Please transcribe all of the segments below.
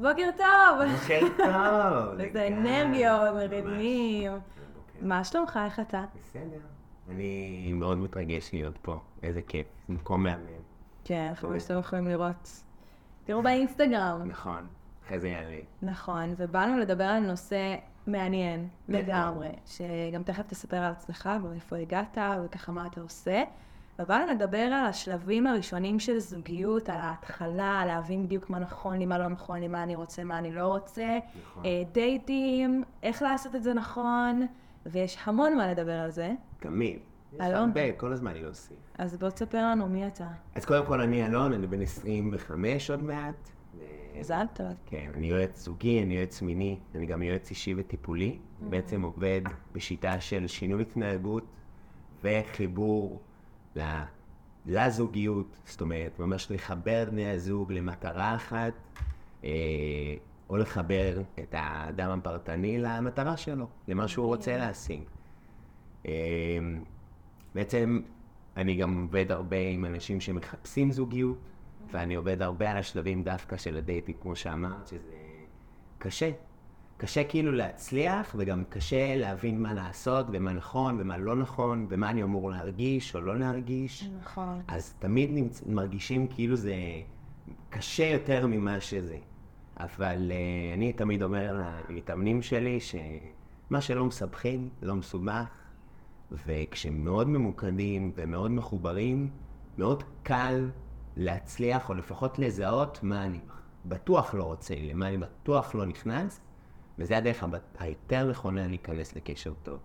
בוקר טוב! בוקר טוב. איזה אנרגיות, מרדמים. מה שלומך, איך אתה? בסדר. אני מאוד מתרגש להיות פה, איזה כיף, מקום מהמם. כן, אנחנו שאתם יכולים לראות. תראו באינסטגרם. נכון, אחרי זה יעלה. נכון, ובאנו לדבר על נושא מעניין לגמרי, שגם תכף תספר על עצמך ואיפה הגעת וככה מה אתה עושה. ובאנו לדבר על השלבים הראשונים של זוגיות, על ההתחלה, להבין בדיוק מה נכון לי, מה לא נכון לי, מה אני רוצה, מה אני לא רוצה, נכון. אה, דייטים, איך לעשות את זה נכון, ויש המון מה לדבר על זה. תמיד. יש אלון? הרבה, כל הזמן אני להוסיף. אז בוא תספר לנו מי אתה. אז קודם כל אני אלון, אני בן 25 עוד מעט. מזל טוב. כן, אני יועץ זוגי, אני יועץ מיני, אני גם יועץ אישי וטיפולי. בעצם עובד בשיטה של שינוי התנהגות וחיבור לזוגיות, זאת אומרת, ממש לחבר בני הזוג למטרה אחת, אה, או לחבר את האדם הפרטני למטרה שלו, למה שהוא רוצה להשיג. אה, בעצם אני גם עובד הרבה עם אנשים שמחפשים זוגיות, ואני עובד הרבה על השלבים דווקא של הדייטינג, כמו שאמרת, שזה קשה. קשה כאילו להצליח, וגם קשה להבין מה לעשות, ומה נכון, ומה לא נכון, ומה אני אמור להרגיש או לא להרגיש. נכון. אז תמיד נמצ... מרגישים כאילו זה קשה יותר ממה שזה. אבל uh, אני תמיד אומר למתאמנים שלי שמה שלא מסבכים, לא מסובך, וכשמאוד ממוקדים ומאוד מחוברים, מאוד קל להצליח, או לפחות לזהות מה אני בטוח לא רוצה, למה אני בטוח לא נכנס, וזה הדרך היותר נכונה להיכנס לקשר טוב.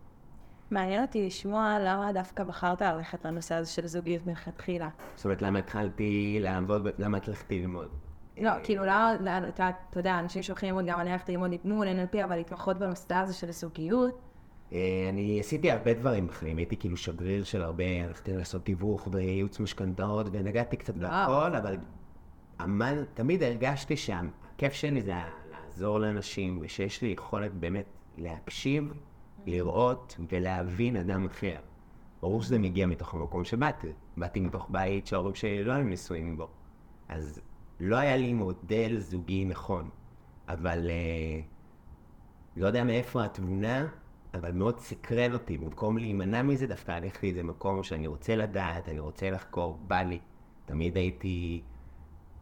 מעניין אותי לשמוע למה דווקא בחרת ללכת לנושא הזה של זוגיות מלכתחילה. זאת אומרת, למה התחלתי לעבוד, למה התחלתי ללמוד? לא, כאילו, למה, אתה יודע, אנשים שהולכים ללמוד, גם אני הלכתי ללמוד אימון, NLP, אבל להתמחות בנושא הזה של זוגיות. אה, אני עשיתי הרבה דברים אחרים, הייתי כאילו שגריר של הרבה, הלכתי לעשות תיווך וייעוץ משכנתאות, ונגעתי קצת בהכל, אבל תמיד הרגשתי שהכיף שלי זה לעזור לאנשים, ושיש לי יכולת באמת להקשיב, לראות ולהבין אדם אחר. ברור שזה מגיע מתוך המקום שבאתי, באתי מתוך בית שההורים שלי לא היו נשואים בו, אז לא היה לי מודל זוגי נכון, אבל... אה, לא יודע מאיפה התבונה, אבל מאוד סקרן אותי. במקום להימנע מזה, דווקא הלכתי לאיזה מקום שאני רוצה לדעת, אני רוצה לחקור, בא לי. תמיד הייתי...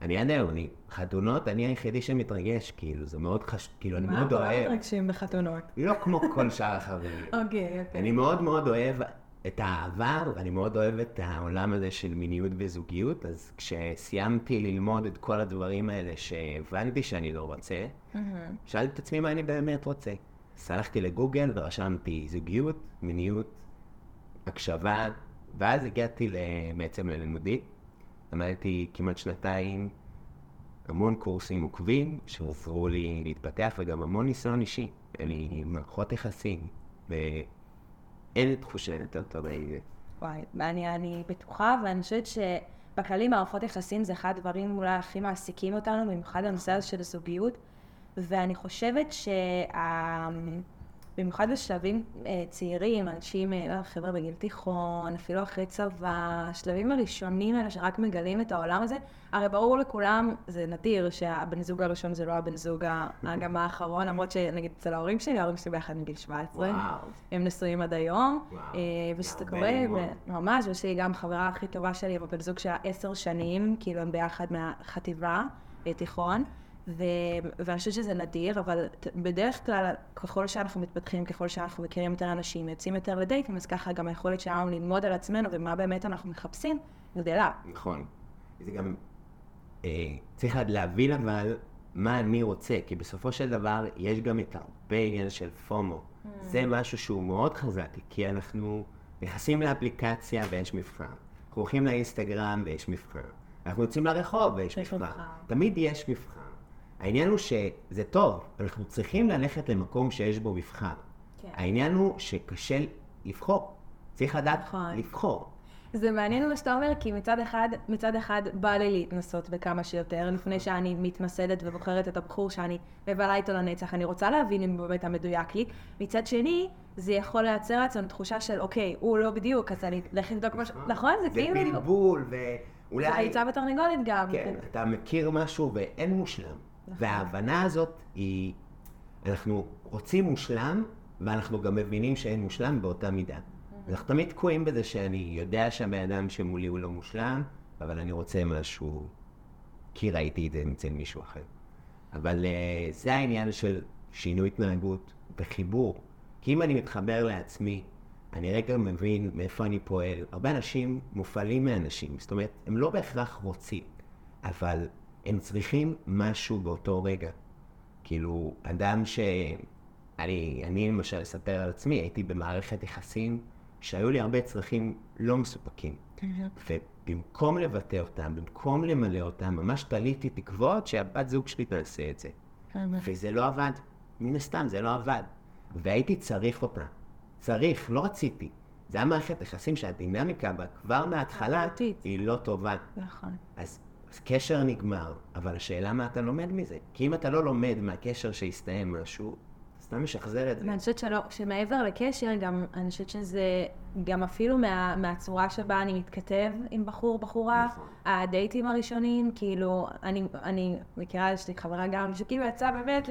אני עד היום, אני... חתונות, אני היחידי שמתרגש, כאילו, זה מאוד חשוב, כאילו, אני מאוד אוהב. מתרגשים בחתונות? לא כמו כל שאר החברים. אוקיי, אוקיי. אני מאוד מאוד אוהב את העבר, ואני מאוד אוהב את העולם הזה של מיניות וזוגיות, אז כשסיימתי ללמוד את כל הדברים האלה שהבנתי שאני לא רוצה, שאלתי את עצמי מה אני באמת רוצה. הלכתי לגוגל ורשמתי זוגיות, מיניות, הקשבה, ואז הגעתי בעצם ללימודים. למדתי כמעט שנתיים המון קורסים עוקבים שעזרו לי להתפתח וגם המון ניסיון אישי. אני מערכות יחסים, ואין תחושה יותר טובה מזה. וואי, אני, אני בטוחה, ואני חושבת שבכללי מערכות יחסים זה אחד הדברים אולי הכי מעסיקים אותנו, במיוחד הנושא הזה של זוגיות, ואני חושבת שה... במיוחד בשלבים אה, צעירים, אנשים, לא, חבר'ה בגיל תיכון, אפילו אחרי צבא, השלבים הראשונים האלה שרק מגלים את העולם הזה, הרי ברור לכולם, זה נדיר שהבן זוג הראשון זה לא הבן זוג גם האחרון, למרות שנגיד אצל ההורים שלי, ההורים שלי ביחד מגיל 17. וואו. הם נשואים עד היום, וואו. אה, קורה, ממש, ויש לי גם חברה הכי טובה שלי, אבל בן זוג שלה עשר שנים, כאילו הם ביחד מהחטיבה, תיכון, ו- ואני חושבת שזה נדיר, אבל בדרך כלל, ככל שאנחנו מתפתחים, ככל שאנחנו מכירים יותר אנשים, יוצאים יותר לדייטים, אז ככה גם היכולת שלנו ללמוד על עצמנו ומה באמת אנחנו מחפשים, גדלה. נכון. זה גם... אה, צריך להבין אבל מה אני רוצה, כי בסופו של דבר יש גם את הרבה עניין של פומו. זה משהו שהוא מאוד חזק, כי אנחנו נכנסים לאפליקציה ויש מבחר. אנחנו הולכים לאינסטגרם ויש מבחר. אנחנו יוצאים לרחוב ויש. מבחר. תמיד יש מבחר. העניין הוא שזה טוב, אנחנו צריכים ללכת למקום שיש בו מבחר. כן. העניין הוא שקשה לבחור. צריך לדעת נכון. לבחור. זה מעניין מה שאתה אומר, כי מצד אחד, מצד אחד בא לי להתנסות בכמה שיותר, לפני שאני מתמסדת ובוחרת את הבחור שאני מבלה איתו לנצח, אני רוצה להבין אם הוא באמת המדויק לי. מצד שני, זה יכול לייצר לעצמנו תחושה של, אוקיי, הוא לא בדיוק, אז אני אלך לבדוק משהו, נכון? זה זה כאילו... בלבול, זה ואולי... ביצה ותרנגולת גם. כן, אתה מכיר משהו ואין מושלם. וההבנה הזאת היא, אנחנו רוצים מושלם, ואנחנו גם מבינים שאין מושלם באותה מידה. אנחנו תמיד תקועים בזה שאני יודע שהבן אדם שמולי הוא לא מושלם, אבל אני רוצה משהו, כי ראיתי את זה אצל מישהו אחר. אבל uh, זה העניין של שינוי התנהגות וחיבור. כי אם אני מתחבר לעצמי, אני רגע מבין מאיפה אני פועל. הרבה אנשים מופעלים מאנשים, זאת אומרת, הם לא בהכרח רוצים, אבל הם צריכים משהו באותו רגע. כאילו, אדם ש... אני, אני למשל אספר על עצמי, הייתי במערכת יחסים שהיו לי הרבה צרכים לא מסופקים. ובמקום לבטא אותם, במקום למלא אותם, ממש תליתי תקוות שהבת זוג שלי תעשה את זה. וזה לא עבד. מן הסתם, זה לא עבד. והייתי צריך אותה. צריך, לא רציתי. זה היה מערכת יחסים שהדינמיקה בה כבר מההתחלה היא לא טובה. נכון. אז, אז קשר נגמר, אבל השאלה מה אתה לומד מזה. כי אם אתה לא לומד מהקשר שהסתיים משהו, סתם משחזר את זה. ואני חושבת שלא, שמעבר לקשר, גם, אני חושבת שזה גם אפילו מה, מהצורה שבה אני מתכתב עם בחור, בחורה, נכון. הדייטים הראשונים, כאילו, אני, אני מכירה, יש לי חברה גם, שכאילו יצאה באמת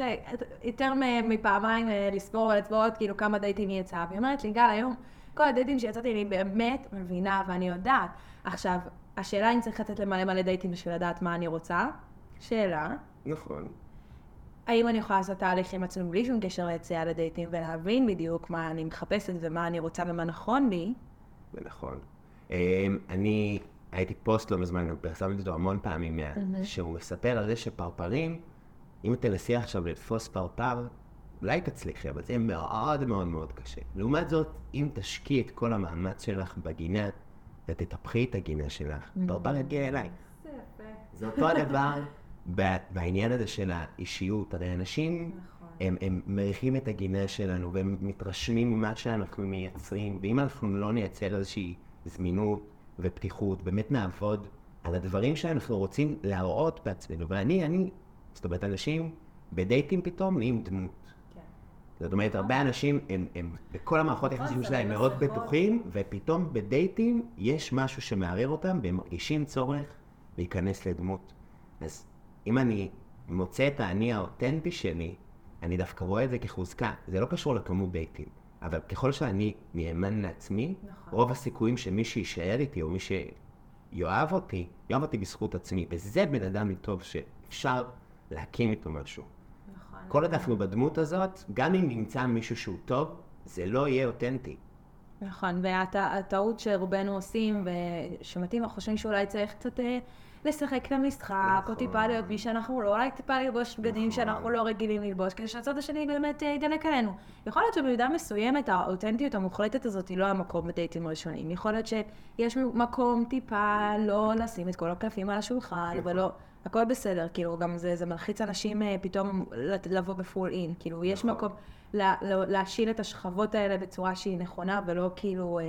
יותר מפעמיים אה, לספור על אצבעות, כאילו כמה דייטים היא יצאה, והיא אומרת לי, גל, היום, כל הדייטים שיצאתי, אני באמת מבינה ואני יודעת. עכשיו, השאלה אם צריך לתת למלא מלא דייטים בשביל לדעת מה אני רוצה, שאלה. נכון. האם אני יכולה לעשות תהליך עם עצמי בלי שום קשר ליציאה לדייטים ולהבין בדיוק מה אני מחפשת ומה אני רוצה ומה נכון לי? זה נכון. אמ, אני הייתי פוסט לא מזמן, פרסמתי אותו המון פעמים, שהוא מספר על זה שפרפרים, אם תנסי עכשיו לתפוס פרפר, אולי תצליחי, אבל זה יהיה מאוד מאוד מאוד קשה. לעומת זאת, אם תשקיעי את כל המאמץ שלך בגינה, ותטפחי את הגינה שלך, פרפר יגיע אליי. זה אותו הדבר בעניין הזה של האישיות, הרי אנשים, נכון. הם, הם מריחים את הגינה שלנו והם מתרשמים ממה שאנחנו מייצרים, ואם אנחנו לא נייצר איזושהי זמינות ופתיחות, באמת נעבוד על הדברים שאנחנו רוצים להראות בעצמנו, ואני, אני, זאת אומרת, אנשים בדייטים פתאום נהיים דמות. זאת אומרת, הרבה אנשים, הם, הם בכל המערכות היחסים שלהם מאוד בטוחים, ופתאום בדייטים יש משהו שמערער אותם, והם מרגישים צורך להיכנס לדמות. אז אם אני מוצא את האני האותנטי שלי, אני דווקא רואה את זה כחוזקה. זה לא קשור לכמות דייטים. אבל ככל שאני נאמן לעצמי, נכון. רוב הסיכויים שמי שיישאר איתי או מי שיאהב אותי, יאהב אותי בזכות עצמי. וזה בן אדם טוב שאפשר להקים איתו משהו. כל עוד אנחנו בדמות הזאת, גם אם נמצא מישהו שהוא טוב, זה לא יהיה אותנטי. נכון, והטעות שרובנו עושים, ושמתאים, אנחנו חושבים שאולי צריך קצת אה, לשחק את המשחק, או טיפה להיות מי שאנחנו לא, אולי טיפה ללבוש בגדים נכון. שאנחנו לא רגילים ללבוש, כדי שהצד השני באמת אה, ידלק עלינו. יכול להיות שבמידה מסוימת האותנטיות המוחלטת הזאת היא לא המקום בדייטים ראשונים. יכול להיות שיש מקום טיפה לא לשים את כל הקלפים על השולחן, נכון. ולא... הכל בסדר, כאילו, גם זה, זה מלחיץ אנשים אה, פתאום לבוא בפול אין. כאילו, יש נכון. מקום לה, להשיל את השכבות האלה בצורה שהיא נכונה, ולא כאילו... אה,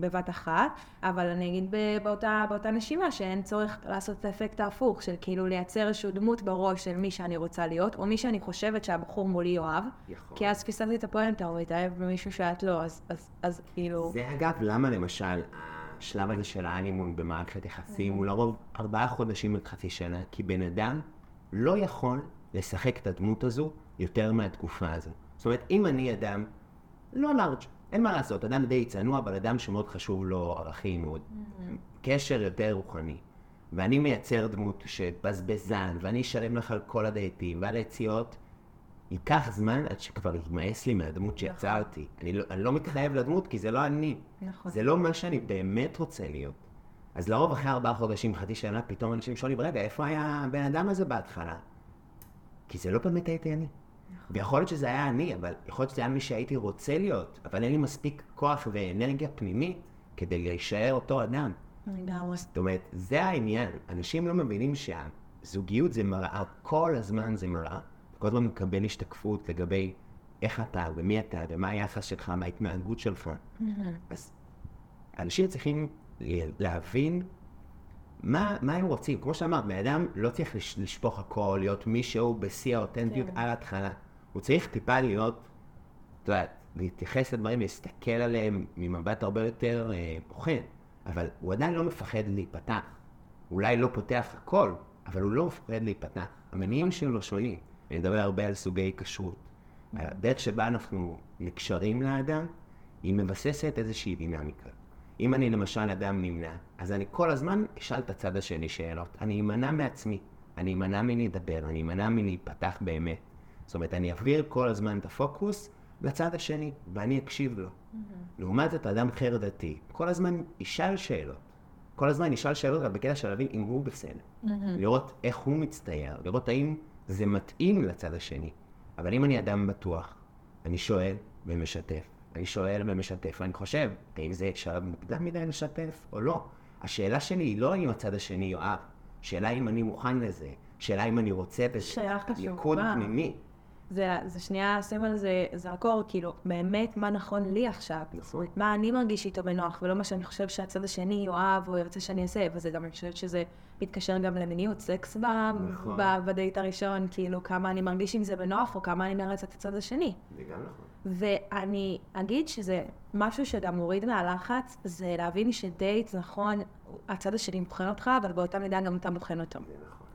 בבת אחת, אבל אני אגיד באותה, באותה נשימה שאין צורך לעשות את האפקט ההפוך, של כאילו לייצר איזושהי דמות בראש של מי שאני רוצה להיות, או מי שאני חושבת שהבחור מולי יאהב, יכול. כי אז פספסתי את הפואנטה, הוא התאהב במישהו שאת לא, אז, אז, אז כאילו... זה אגב, למה למשל... השלב הזה של האנימון במערכת יחסים הוא לרוב ארבעה חודשים עד חצי שנה, כי בן אדם לא יכול לשחק את הדמות הזו יותר מהתקופה הזו. זאת אומרת, אם אני אדם לא לארג', אין מה לעשות, אדם די צנוע, אבל אדם שמאוד חשוב לו ערכים, mm-hmm. קשר יותר רוחני. ואני מייצר דמות שבזבזן, ואני אשלם לך על כל הדייטים ועל היציאות, ייקח זמן עד שכבר יתמאס לי מהדמות נכון. שיצרתי. אני לא, אני לא מתחייב לדמות כי זה לא אני. נכון. זה לא מה שאני באמת רוצה להיות. אז לרוב אחרי ארבעה חודשים, חצי שנה, פתאום אנשים שואלים, רגע, איפה היה הבן אדם הזה בהתחלה? כי זה לא באמת הייתי אני. ויכול להיות שזה היה אני, אבל יכול להיות שזה היה מי שהייתי רוצה להיות, אבל אין לי מספיק כוח ואנרגיה פנימית כדי להישאר אותו אדם. זאת אומרת, זה העניין. אנשים לא מבינים שהזוגיות זה מראה, כל הזמן זה מראה, כל הזמן מקבל השתקפות לגבי איך אתה ומי אתה ומה היחס שלך, מה ההתנהגות שלך. Mm-hmm. אז אנשים צריכים להבין מה, מה הם רוצים. כמו שאמרת, בן אדם לא צריך לשפוך הכל, להיות מישהו בשיא האותנטיות כן. על ההתחלה. הוא צריך טיפה להיות, את יודעת, להתייחס לדברים, להסתכל עליהם ממבט הרבה יותר אה, בוחן, אבל הוא עדיין לא מפחד להיפתח. אולי לא פותח הכל, אבל הוא לא מפחד להיפתח. המניעים שלו שונים. אני מדבר הרבה על סוגי כשרות. הדרך שבה אנחנו נקשרים לאדם, היא מבססת איזושהי דינמיקה. אם אני למשל אדם נמנע, אז אני כל הזמן אשאל את הצד השני שאלות. אני אמנע מעצמי, אני אמנע מלדבר, אני אמנע מלהיפתח באמת. זאת אומרת, אני אעביר כל הזמן את הפוקוס לצד השני, ואני אקשיב לו. Mm-hmm. לעומת זאת, אדם חרדתי, כל הזמן ישאל שאלות. כל הזמן ישאל שאלות, אבל בקטע של להבין אם הוא בסדר. Mm-hmm. לראות איך הוא מצטייר, לראות האם זה מתאים לצד השני. אבל אם אני אדם בטוח, אני שואל ומשתף. אני שואל ומשתף, ואני חושב, האם זה שלב מוקדם מדי לשתף או לא? השאלה שלי היא לא אם הצד השני יואב, שאלה אם אני מוכן לזה, שאלה אם אני רוצה בזה, ליכוד פנימי. זה, זה שנייה, שים על זה זרקור, כאילו, באמת מה נכון לי עכשיו. נכון. מה אני מרגיש איתו בנוח, ולא מה שאני חושב שהצד השני יאהב או ירצה שאני אעשה, וזה גם, אני חושבת שזה מתקשר גם למיניות, סקס ב, נכון. בדייט הראשון, כאילו, כמה אני מרגיש עם זה בנוח, או כמה אני מרץ את הצד השני. זה גם נכון. ואני אגיד שזה משהו שגם מוריד מהלחץ, זה להבין שדייט, נכון, הצד השני בוחן אותך, אבל באותה מידה גם אתה בוחן אותו. זה נכון.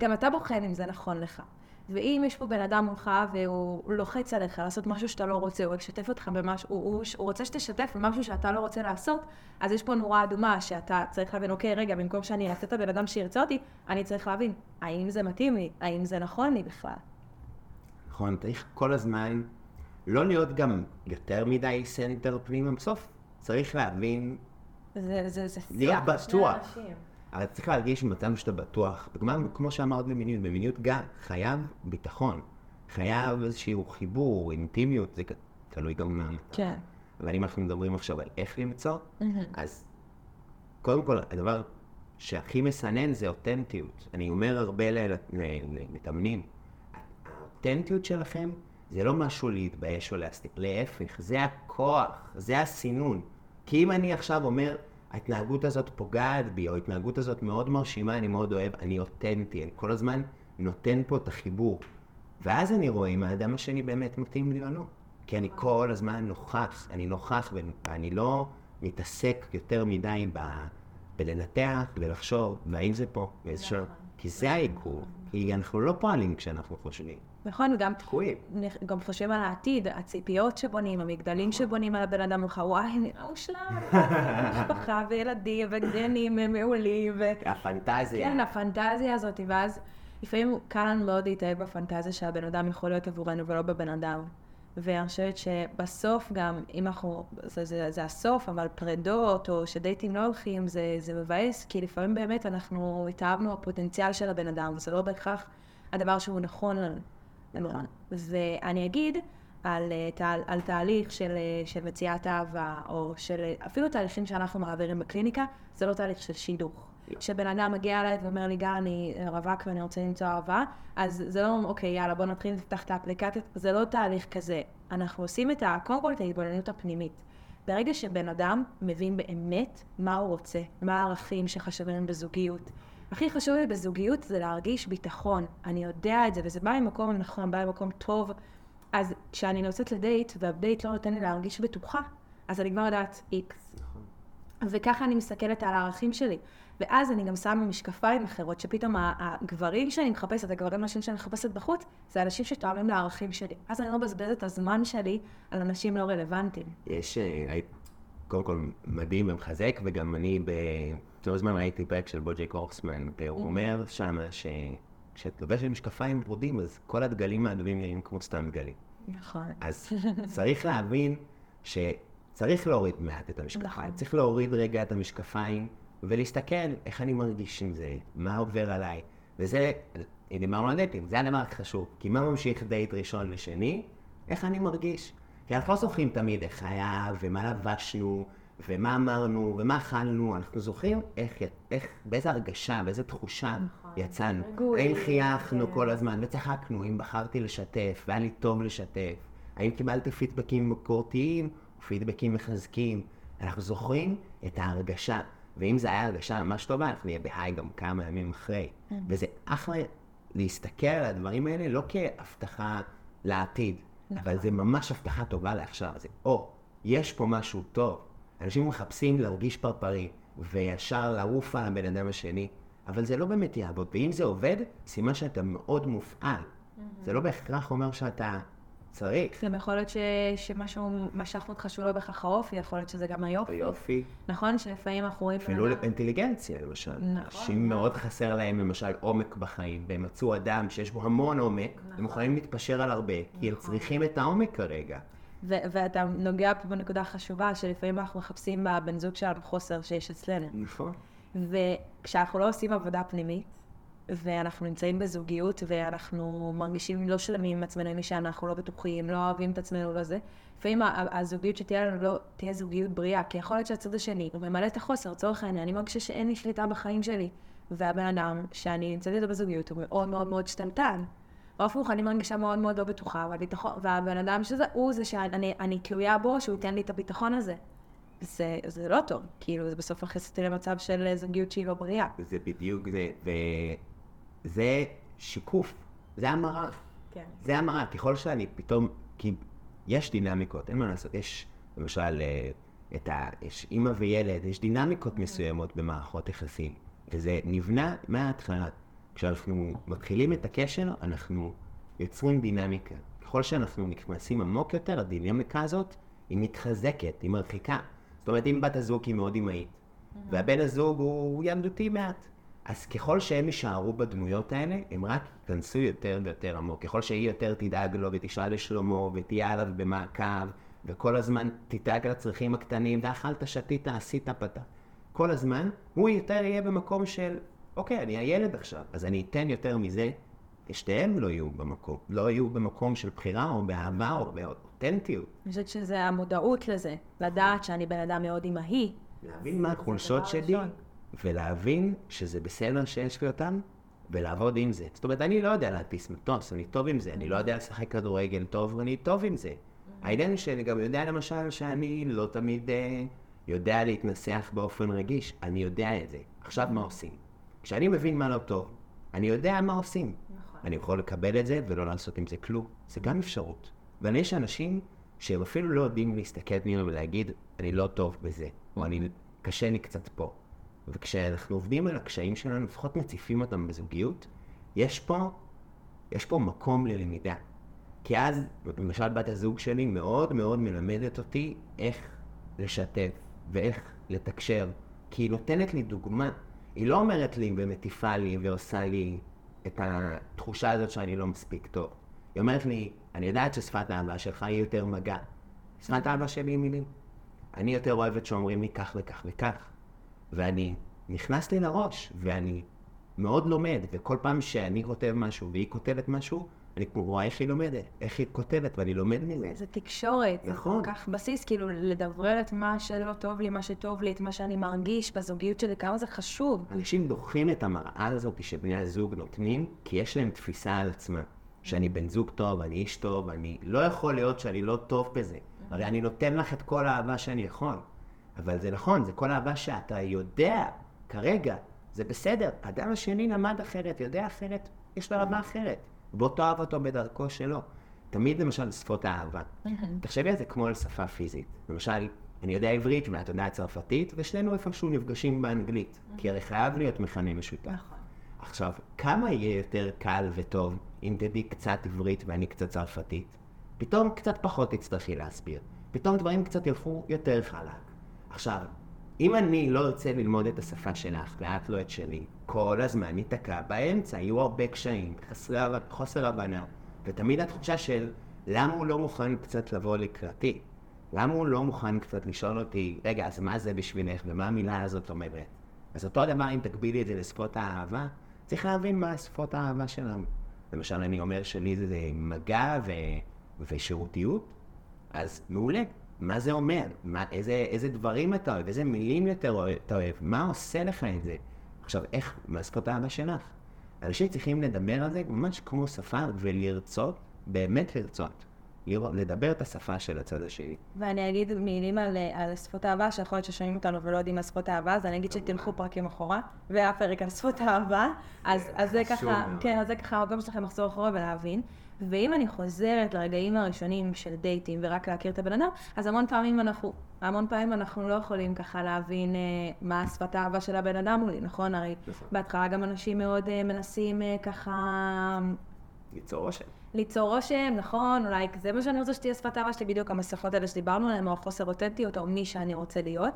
גם אתה בוחן אם זה נכון לך. ואם יש פה בן אדם מולך והוא לוחץ עליך לעשות משהו שאתה לא רוצה, או לשתף אותך במשהו, הוא, הוא, הוא רוצה שתשתף במשהו שאתה לא רוצה לעשות, אז יש פה נורה אדומה שאתה צריך להבין, אוקיי, רגע, במקום שאני אעשה את הבן אדם שירצה אותי, אני צריך להבין, האם זה מתאים לי? האם זה נכון לי בכלל? נכון, צריך כל הזמן לא להיות גם יותר מדי סנטר פנימה, בסוף צריך להבין, זה, זה, זה להיות בטוח. אבל צריך להרגיש במצב שאתה בטוח. וכמו, כמו שאמרת במיניות, במיניות גם חייב ביטחון. חייב איזשהו חיבור, אינטימיות, זה תלוי גם מה. כן. אבל אם אנחנו מדברים עכשיו על איך למצוא, mm-hmm. אז קודם כל, הדבר שהכי מסנן זה אותנטיות. אני אומר הרבה למתאמנים, האותנטיות שלכם זה לא משהו להתבייש או להסתיק, להפך, זה הכוח, זה הסינון. כי אם אני עכשיו אומר, ההתנהגות הזאת פוגעת בי, או ההתנהגות הזאת מאוד מרשימה, אני מאוד אוהב, אני אותנטי, אני כל הזמן נותן פה את החיבור. ואז אני רואה אם האדם השני באמת מתאים לי או לא. כי אני כל הזמן נוכח, אני נוכח ואני לא מתעסק יותר מדי ב... בלנתח ולחשוב, והאם זה פה, ואיזה שלב. כי זה העיכוב, כי אנחנו לא פועלים כשאנחנו חושבים. נכון, תקועים. גם חושבים על העתיד, הציפיות שבונים, המגדלים שבונים על הבן אדם ממך, וואי, נראה מושלם, משפחה וילדים וגדנים מעולים. ו... הפנטזיה. כן, הפנטזיה הזאת, ואז לפעמים קל לנו מאוד להתאהב בפנטזיה שהבן אדם יכול להיות עבורנו ולא בבן אדם. ואני חושבת שבסוף גם, אם אנחנו, זה, זה, זה הסוף, אבל פרדות או שדייטים לא הולכים, זה, זה מבאס, כי לפעמים באמת אנחנו התאהבנו בפוטנציאל של הבן אדם, וזה לא בהכרח הדבר שהוא נכון נכון. ואני אגיד על, אה, על, על תהליך של, אה, של מציאת אהבה, או של אה, אפילו תהליכים שאנחנו מעבירים בקליניקה, זה לא תהליך של שידוך. כשבן אדם מגיע אליי ואומר לי, גר, אני רווק ואני רוצה למצוא אהבה, אז זה לא, אוקיי, יאללה, בוא נתחיל לפתח את האפליקציות, זה לא תהליך כזה. אנחנו עושים את ה... קודם כל את ההתבוננות הפנימית. ברגע שבן אדם מבין באמת מה הוא רוצה, מה הערכים שחשובים בזוגיות, הכי חשוב לי בזוגיות זה להרגיש ביטחון. אני יודע את זה, וזה בא ממקום נכון, בא ממקום טוב. אז כשאני נוסעת לדייט, והדייט לא נותן לי להרגיש בטוחה, אז אני כבר יודעת איקס. נכון. וככה אני מסתכלת על הערכים שלי. ואז אני גם שמה משקפיים אחרות, שפתאום הגברים שאני מחפשת, הגברים הנשים שאני מחפשת בחוץ, זה אנשים שתואמים לערכים שלי. אז אני לא מבזבזת את הזמן שלי על אנשים לא רלוונטיים. יש, אה, קודם כל, מדהים ומחזק, וגם אני ב... לא זמן ראיתי פרק של בוג'י קורסמן, והוא mm. אומר שם שכשאת לובשת משקפיים ורודים, אז כל הדגלים האדומים נראים כמו סתם דגלים. נכון. אז צריך להבין שצריך להוריד מעט את המשקפיים. נכון. צריך להוריד רגע את המשקפיים ולהסתכל איך אני מרגיש עם זה, מה עובר עליי. וזה, דיברנו על דייטים, זה הדבר הכי חשוב. כי מה ממשיך דייט ראשון לשני? איך אני מרגיש. כי אנחנו לא זוכרים תמיד איך היה ומה לבשנו. ומה אמרנו, ומה אכלנו, אנחנו זוכרים איך, איך, באיזה הרגשה, באיזה תחושה נכון. יצאנו. האם חייכנו כן. כל הזמן וצחקנו, אם בחרתי לשתף, והיה לי טוב לשתף, האם קיבלתי פידבקים ביקורתיים פידבקים מחזקים. אנחנו זוכרים את ההרגשה, ואם זו הייתה הרגשה ממש טובה, אנחנו נהיה בהיי גם כמה ימים אחרי. כן. וזה אחלה להסתכל על הדברים האלה לא כהבטחה לעתיד, אבל נכון. זה ממש הבטחה טובה לעכשיו. זה, או, יש פה משהו טוב. אנשים מחפשים להרגיש פרפרים, וישר לעוף על הבן אדם השני, אבל זה לא באמת יעבוד. ואם זה עובד, סימן שאתה מאוד מופעל. זה לא בהכרח אומר שאתה צריך. גם יכול להיות ש... שמשהו משך אותך שהוא לא בהכרח האופי, יכול להיות שזה גם היופי. היופי. נכון? שלפעמים אנחנו רואים... אפילו אינטליגנציה, למשל. נכון. אנשים מאוד חסר להם, למשל, עומק בחיים, והם מצאו אדם שיש בו המון עומק, הם נכון. מוכנים להתפשר על הרבה, כי הם צריכים את העומק כרגע. ו- ואתה נוגע פה בנקודה חשובה, שלפעמים אנחנו מחפשים בבן זוג שלנו חוסר שיש אצלנו. נכון. וכשאנחנו לא עושים עבודה פנימית, ואנחנו נמצאים בזוגיות, ואנחנו מרגישים לא שלמים עם עצמנו, עם מי שאנחנו לא בטוחים, לא אוהבים את עצמנו, לא זה, לפעמים הזוגיות שתהיה לנו לא תהיה זוגיות בריאה, כי יכול להיות שהצד השני הוא ממלא את החוסר, לצורך העניין, אני מרגישה שאין לי שליטה בחיים שלי. והבן אדם שאני נמצאת איתו בזוגיות הוא מאוד מאוד מאוד שתלטן. או הפוך, אני מרגישה מאוד מאוד לא בטוחה, והביטחון, והבן אדם שזה, הוא זה שאני אני תלויה בו, שהוא ייתן לי את הביטחון הזה. זה, זה לא טוב, כאילו, זה בסוף מכניס אותי למצב של זוגיות שהיא לא בריאה. וזה בדיוק זה, וזה שיקוף, זה המראה. כן. זה המראה, ככל שאני פתאום, כי יש דינמיקות, אין מה לעשות, יש למשל אה, את ה... יש אימא וילד, יש דינמיקות מסוימות במערכות יחסים, וזה נבנה מההתחלה. כשאנחנו מתחילים את הקשר, אנחנו יוצרים דינמיקה. ככל שאנחנו נכנסים עמוק יותר, הדינמיקה הזאת, היא מתחזקת, היא מרחיקה. זאת אומרת, אם בת הזוג היא מאוד אמהית, והבן הזוג הוא ילדותי מעט, אז ככל שהם יישארו בדמויות האלה, הם רק ייכנסו יותר ויותר עמוק. ככל שהיא יותר תדאג לו ותשאל לשלומו ותהיה עליו במעקב, וכל הזמן תדאג לצרכים הקטנים, ואכלת, שתית, עשית, פתח. כל הזמן, הוא יותר יהיה במקום של, אוקיי, אני הילד עכשיו, אז אני אתן יותר מזה, שתיהם לא יהיו במקום, לא יהיו במקום של בחירה או באהבה או באותנטיות. אני חושבת שזה המודעות לזה, לדעת שאני בן אדם מאוד אמהי. להבין מה החולשות שלי. ולהבין שזה בסדר שיש לי אותן, ולעבוד עם זה. זאת אומרת, אני לא יודע להדפיס מטוס, אני טוב עם זה, אני לא יודע לשחק כדורגל טוב, ואני טוב עם זה. העניין שאני גם יודע למשל שאני לא תמיד אה, יודע להתנסח באופן רגיש, אני יודע את זה. עכשיו מה עושים? כשאני מבין מה לא טוב, אני יודע מה עושים. נכון. אני יכול לקבל את זה ולא לעשות עם זה כלום. זה גם אפשרות. אבל יש אנשים שהם אפילו לא יודעים להסתכל פנימה ולהגיד, אני לא טוב בזה, או אני, קשה לי קצת פה. וכשאנחנו עובדים על הקשיים שלנו, לפחות מציפים אותם בזוגיות, יש פה, יש פה מקום ללמידה. כי אז, למשל בת הזוג שלי מאוד מאוד מלמדת אותי איך לשתף ואיך לתקשר, כי היא נותנת לי דוגמה. היא לא אומרת לי ומטיפה לי ועושה לי את התחושה הזאת שאני לא מספיק טוב. היא אומרת לי, אני יודעת ששפת האהבה שלך היא יותר מגע. שפת האהבה שלי היא מילים. אני יותר אוהבת שאומרים לי כך וכך וכך. ואני, נכנס לי לראש, ואני מאוד לומד, וכל פעם שאני כותב משהו והיא כותבת משהו, אני כמו רואה איך היא לומדת, איך היא כותבת, ואני לומד מזה. זה תקשורת, זה נכון. כל כך בסיס, כאילו לדברר את מה שלא טוב לי, מה שטוב לי, את מה שאני מרגיש בזוגיות שלי, כמה זה חשוב. אנשים דוחים את המראה הזאת שבני הזוג נותנים, כי יש להם תפיסה על עצמם. שאני בן זוג טוב, אני איש טוב, אני... לא יכול להיות שאני לא טוב בזה. הרי אני נותן לך את כל האהבה שאני יכול. אבל זה נכון, זה כל האהבה שאתה יודע, כרגע, זה בסדר. האדם השני למד אחרת, יודע אחרת, יש לו אהבה אחרת. בוא תאהב אותו בדרכו שלו. תמיד למשל שפות האהבה. תחשבי על זה כמו על שפה פיזית. למשל, אני יודע עברית ואת יודעת צרפתית, ושנינו איפשהו נפגשים באנגלית. כי הרי חייב להיות מכנה משותף. נכון. עכשיו, כמה יהיה יותר קל וטוב אם תדעי קצת עברית ואני קצת צרפתית? פתאום קצת פחות תצטרכי להסביר. פתאום דברים קצת ילכו יותר חלק. עכשיו, אם אני לא ארצה ללמוד את השפה שלך ואת לא את שלי, כל הזמן ניתקע באמצע, יהיו הרבה קשיים, חסרי, חוסר הבנה, ותמיד התחושה של למה הוא לא מוכן קצת לבוא לקראתי? למה הוא לא מוכן קצת לשאול אותי, רגע, אז מה זה בשבילך ומה המילה הזאת אומרת? אז אותו הדבר אם תקבילי את זה לשפות האהבה, צריך להבין מה שפות האהבה שלנו. למשל, אני אומר שלי זה מגע ו... ושירותיות, אז מעולה. מה זה אומר? מה, איזה, איזה דברים אתה אוהב? איזה מילים יותר אתה אוהב? מה עושה לך את זה? עכשיו, איך, מה שפות האהבה שלך? אנשים צריכים לדבר על זה ממש כמו שפה ולרצות, באמת לרצות. לדבר את השפה של הצד השני. ואני אגיד מילים על, על שפות אהבה, שיכול להיות ששומעים אותנו ולא יודעים מה שפות אהבה, אז אני אגיד שתלכו פרקים אחורה, והיה פרק על שפות אהבה, אז, אז זה ככה. כן, אז זה ככה המקום שלכם לחזור אחורה ולהבין. ואם אני חוזרת לרגעים הראשונים של דייטים ורק להכיר את הבן אדם, אז המון פעמים אנחנו, המון פעמים אנחנו לא יכולים ככה להבין אה, מה שפת האהבה של הבן אדם מולי, נכון? הרי נכון. בהתחלה גם אנשים מאוד אה, מנסים אה, ככה ליצור רושם. ליצור רושם, נכון, אולי זה מה שאני רוצה שתהיה שפת האהבה שלי, בדיוק המסכות האלה שדיברנו עליהן, או החוסר אותנטיות, או מי שאני רוצה להיות.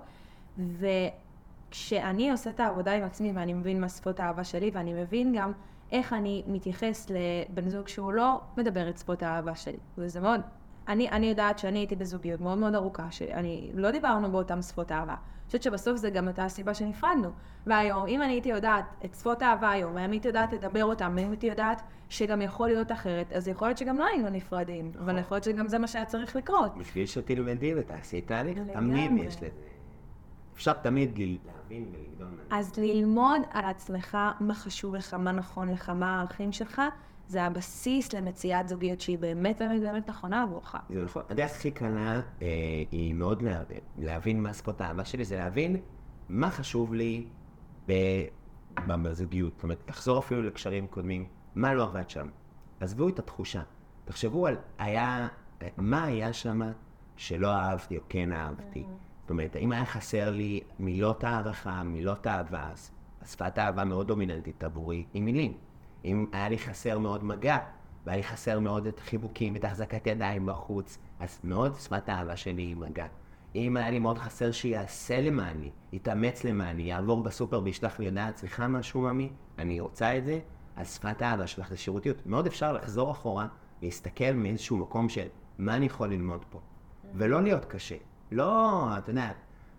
וכשאני עושה את העבודה עם עצמי ואני מבין מה שפות האהבה שלי, ואני מבין גם איך אני מתייחס לבן זוג שהוא לא מדבר את שפות האהבה שלי, וזה מאוד... אני, אני יודעת שאני הייתי בזוגיות מאוד מאוד ארוכה, שאני לא דיברנו באותן שפות אהבה. אני חושבת שבסוף זה גם הייתה הסיבה שנפרדנו. והיום, אם אני הייתי יודעת את שפות האהבה היום, ואם הייתי יודעת לדבר אותם, ואם הייתי יודעת שגם יכול להיות אחרת, אז יכול להיות שגם לא היינו נפרדים. אבל יכול להיות שגם זה מה שהיה צריך לקרות. בשביל שתלמדי ותעשי תהליך. תמיד יש לזה. אפשר תמיד ל- להבין ולגדול מהזה. אז ללמוד על עצמך מה חשוב לך, מה נכון לך, מה הערכים שלך, זה הבסיס למציאת זוגיות שהיא באמת באמת באמת נכונה עבורך. זה נכון. הדרך הכי קלה אה, היא מאוד להבין. להבין מה שפות האהבה שלי, זה להבין מה חשוב לי בזוגיות. זאת אומרת, לחזור אפילו לקשרים קודמים, מה לא עבד שם. עזבו את התחושה. תחשבו על היה, מה היה שם שלא אהבתי או כן אהבתי. זאת אומרת, אם היה חסר לי מילות הערכה, מילות אהבה, אז שפת האהבה מאוד דומיננטית עבורי היא מילים. אם היה לי חסר מאוד מגע, והיה לי חסר מאוד את החיבוקים, את החזקת ידיים בחוץ, אז מאוד שפת האהבה שלי היא מגע. אם היה לי מאוד חסר שיעשה למעני, יתאמץ למעני, יעבור בסופר וישלח לי הודעה, צריכה משהו ממי, אני רוצה את זה, אז שפת האהבה שלך זה שירותיות. מאוד אפשר לחזור אחורה, להסתכל מאיזשהו מקום של מה אני יכול ללמוד פה, ולא להיות קשה. לא, אתה יודע,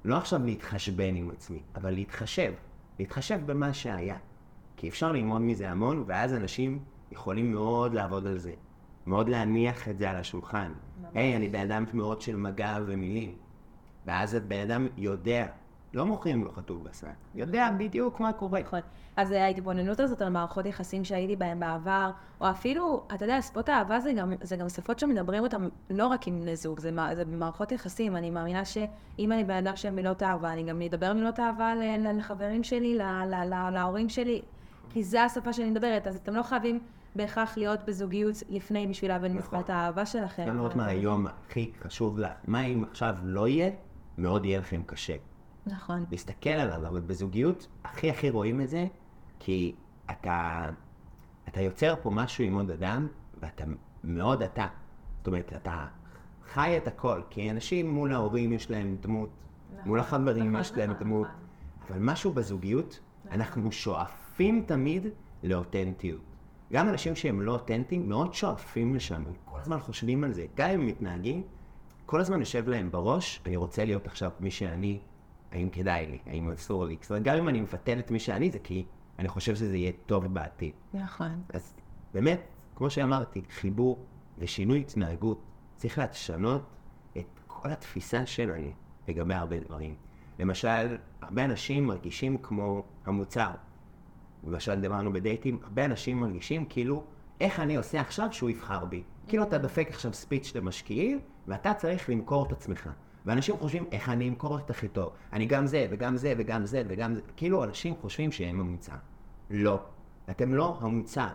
לא עכשיו להתחשבן עם עצמי, אבל להתחשב, להתחשב במה שהיה. כי אפשר ללמוד מזה המון, ואז אנשים יכולים מאוד לעבוד על זה. מאוד להניח את זה על השולחן. היי, אני בן אדם מאוד של מגע ומילים. ואז הבן אדם יודע, לא מוכרים לו חתול בשק, יודע בדיוק מה קורה. נכון. אז ההתבוננות הזאת על מערכות יחסים שהייתי בהן בעבר, או אפילו, אתה יודע, שפות האהבה זה גם, זה גם שפות שמדברים אותן לא רק עם בני זוג, זה, זה במערכות יחסים. אני מאמינה שאם אני בן אדם של מילות אהבה, אני גם אדבר מילות אהבה לחברים שלי, להורים שלי, כי זה השפה שאני מדברת, אז אתם לא חייבים בהכרח להיות בזוגיות לפני בשביל להבין נכון. משפת האהבה שלכם. גם לראות מה היום הכי חשוב לה. מה אם עכשיו לא יהיה, מאוד יהיה לכם קשה. נכון. להסתכל עליו, אבל בזוגיות הכי הכי רואים את זה, כי אתה, אתה יוצר פה משהו עם עוד אדם, ואתה מאוד אתה. זאת אומרת, אתה חי את הכל, כי אנשים מול ההורים יש להם דמות, מול החברים נכון, יש להם נכון, דמות, נכון. אבל משהו בזוגיות, אנחנו שואפים תמיד לאותנטיות. גם אנשים שהם לא אותנטיים מאוד שואפים לשם, כל הזמן חושבים על זה. גם אם הם מתנהגים, כל הזמן יושב להם בראש, אני רוצה להיות עכשיו מי שאני, האם כדאי לי, האם אסור לי. זאת אומרת, גם אם אני מבטל את מי שאני, זה כי אני חושב שזה יהיה טוב בעתיד. נכון. אז באמת, כמו שאמרתי, חיבור ושינוי התנהגות, צריך לשנות את כל התפיסה שלנו לגבי הרבה דברים. למשל, הרבה אנשים מרגישים כמו המוצר. למשל, דיברנו בדייטים, הרבה אנשים מרגישים כאילו, איך אני עושה עכשיו שהוא יבחר בי? כאילו אתה דופק עכשיו ספיץ' למשקיעים, ואתה צריך למכור את עצמך. ואנשים חושבים, איך אני אמכור את הכי טוב? אני גם זה, וגם זה, וגם זה, וגם זה. כאילו אנשים חושבים שהם המוצר. לא. אתם לא המוצר.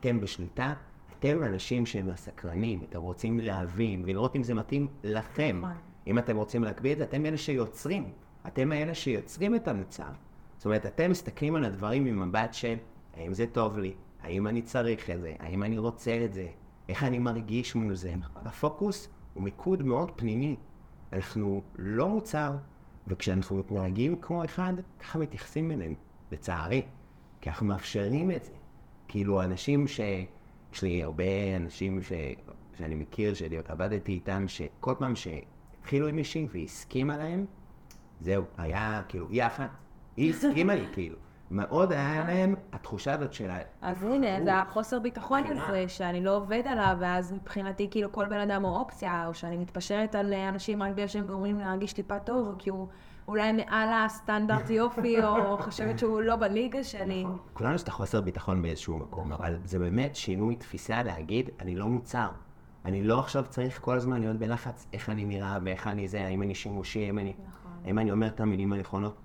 אתם בשליטה, אתם אנשים שהם הסקרנים, אתם רוצים להבין ולראות אם זה מתאים לכם. נכון. אם אתם רוצים להקביל את זה, אתם אלה שיוצרים. אתם האלה שיוצרים את המוצר. זאת אומרת, אתם מסתכלים על הדברים ממבט של האם זה טוב לי, האם אני צריך את זה, האם אני רוצה את זה, איך אני מרגיש מול זה. הפוקוס הוא מיקוד מאוד פנימי. אנחנו לא מוצר, וכשאנחנו מתנהגים כמו אחד, ככה מתייחסים אלינו, לצערי. כי אנחנו מאפשרים את זה. כאילו, אנשים ש... יש לי הרבה אנשים ש... שאני מכיר, שעבדתי איתם, שכל פעם שהתחילו עם מישהי והסכימה להם, זהו, היה כאילו, היא אחת. היא הסכימה לי, כאילו. מאוד היה להם התחושה הזאת של ה... אז הנה, זה החוסר ביטחון הזה, שאני לא עובד עליו, ואז מבחינתי כאילו כל בן אדם הוא אופציה, או שאני מתפשרת על אנשים רק בגלל שהם גורמים להרגיש טיפה טוב, או כי הוא אולי מעל הסטנדרט יופי, או חושבת שהוא לא בליגה שלי. כולנו יש את החוסר ביטחון באיזשהו מקום, אבל זה באמת שינוי תפיסה להגיד, אני לא מוצר. אני לא עכשיו צריך כל הזמן להיות בלחץ איך אני נראה ואיך אני זה, האם אני שימושי, האם אני, נכון. האם אני אומר את המילים הנכונות.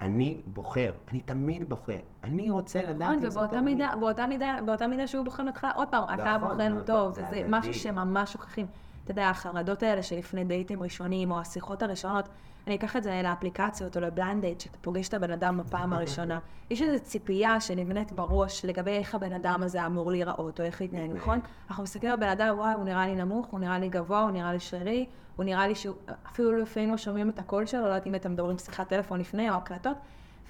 אני בוחר, אני תמיד בוחר. אני רוצה לדעת נכון, אם זה ובאותה טוב לי. מידה, באותה מידה, באותה מידה שהוא בוחן אותך, עוד פעם, אתה נכון, בוחן נכון, אותו, זה. משהו שממש שוכחים. אתה יודע, החרדות האלה שלפני דייטים ראשונים, או השיחות הראשונות, אני אקח את זה לאפליקציות או לבליינד דייט, שאתה פוגש את הבן אדם בפעם הראשונה. יש איזו ציפייה שנבנית בראש לגבי איך הבן אדם הזה אמור להיראות, או איך להתנהג, נכון? אנחנו מסתכלים על בן אדם, וואי, הוא נראה לי נמוך, הוא נראה לי גבוה, הוא נראה לי שרירי, הוא נראה לי שהוא, אפילו לפעמים לא שומעים את הקול שלו, לא יודעת אם אתם מדברים שיחת טלפון לפני או הקלטות,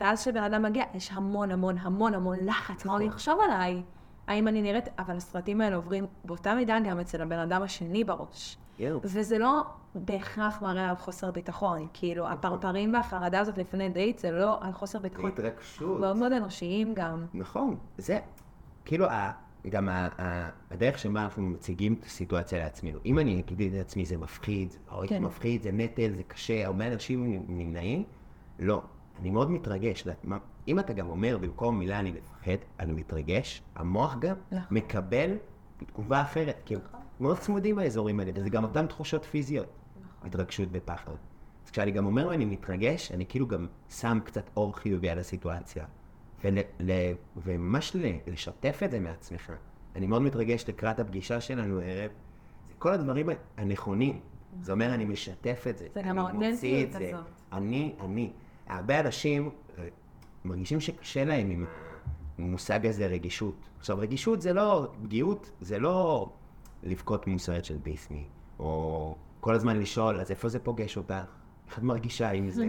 ואז כשבן אדם מגיע, יש המון המון המון המון לחץ, מה הוא יחשוב עליי? האם אני נראית, אבל הסרטים האלה עוברים באותה מידה גם אצל הבן אדם השני בראש. וזה לא בהכרח מראה על חוסר ביטחון, כאילו, הפרפרים והחרדה הזאת לפני דייט זה לא על חוסר ביטחון. התרגשות. מאוד מאוד אנושיים גם. נכון, זה, כאילו, גם ה, ה, הדרך שבה אנחנו מציגים את הסיטואציה לעצמנו. אם אני אגיד לעצמי זה מפחיד, או כן. זה מפחיד, זה נטל, זה קשה, הרבה אנשים נמנעים, לא. אני מאוד מתרגש. את- מה- אם אתה גם אומר במקום מילה אני מפחד, אני מתרגש, המוח גם נכון. מקבל תגובה אחרת. כי הם מאוד צמודים באזורים האלה, וזה גם אותן תחושות פיזיות. נכון. התרגשות ופחד. אז כשאני גם אומר אני מתרגש, אני כאילו גם שם קצת אור חיובי על הסיטואציה. ול, ל, וממש ל, לשתף את זה מעצמך. אני מאוד מתרגש לקראת הפגישה שלנו הערב. זה כל הדברים הנכונים. זה אומר אני משתף את זה. זה גם האותנטיות. הזאת. אני, אני. הרבה אנשים אה, מרגישים שקשה להם עם המושג הזה רגישות. עכשיו, רגישות זה לא, פגיעות זה לא לבכות מוסרט של דיסני, או כל הזמן לשאול, אז איפה זה פוגש אותך? איך את מרגישה עם זה?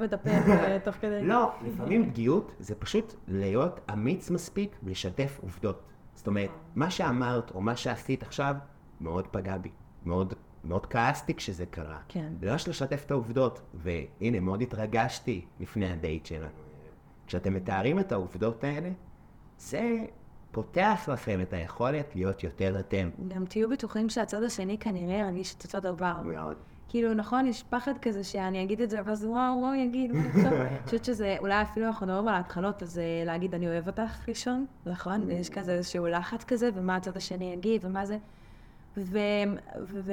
מטפל אה, תוך כדי. לא, לפעמים פגיעות זה פשוט להיות אמיץ מספיק ולשתף עובדות. זאת אומרת, מה שאמרת או מה שעשית עכשיו מאוד פגע בי. מאוד, מאוד כעסתי כשזה קרה. כן. ממש לשתף את העובדות. והנה, מאוד התרגשתי לפני הדייט שלנו. כשאתם מתארים את העובדות האלה, זה פותח לכם את היכולת להיות יותר אתם. גם תהיו בטוחים שהצד השני כנראה ירגיש את אותו דבר. מאוד. כאילו, נכון, יש פחד כזה שאני אגיד את זה, ואז וואו, הוא יגיד? מה הוא יחשוב? אני חושבת שזה, אולי אפילו אנחנו מדברים על ההתחלות, אז אה, להגיד אני אוהב אותך ראשון, נכון? ויש כזה איזשהו לחץ כזה, ומה הצד השני יגיד, ומה זה. ו... ו...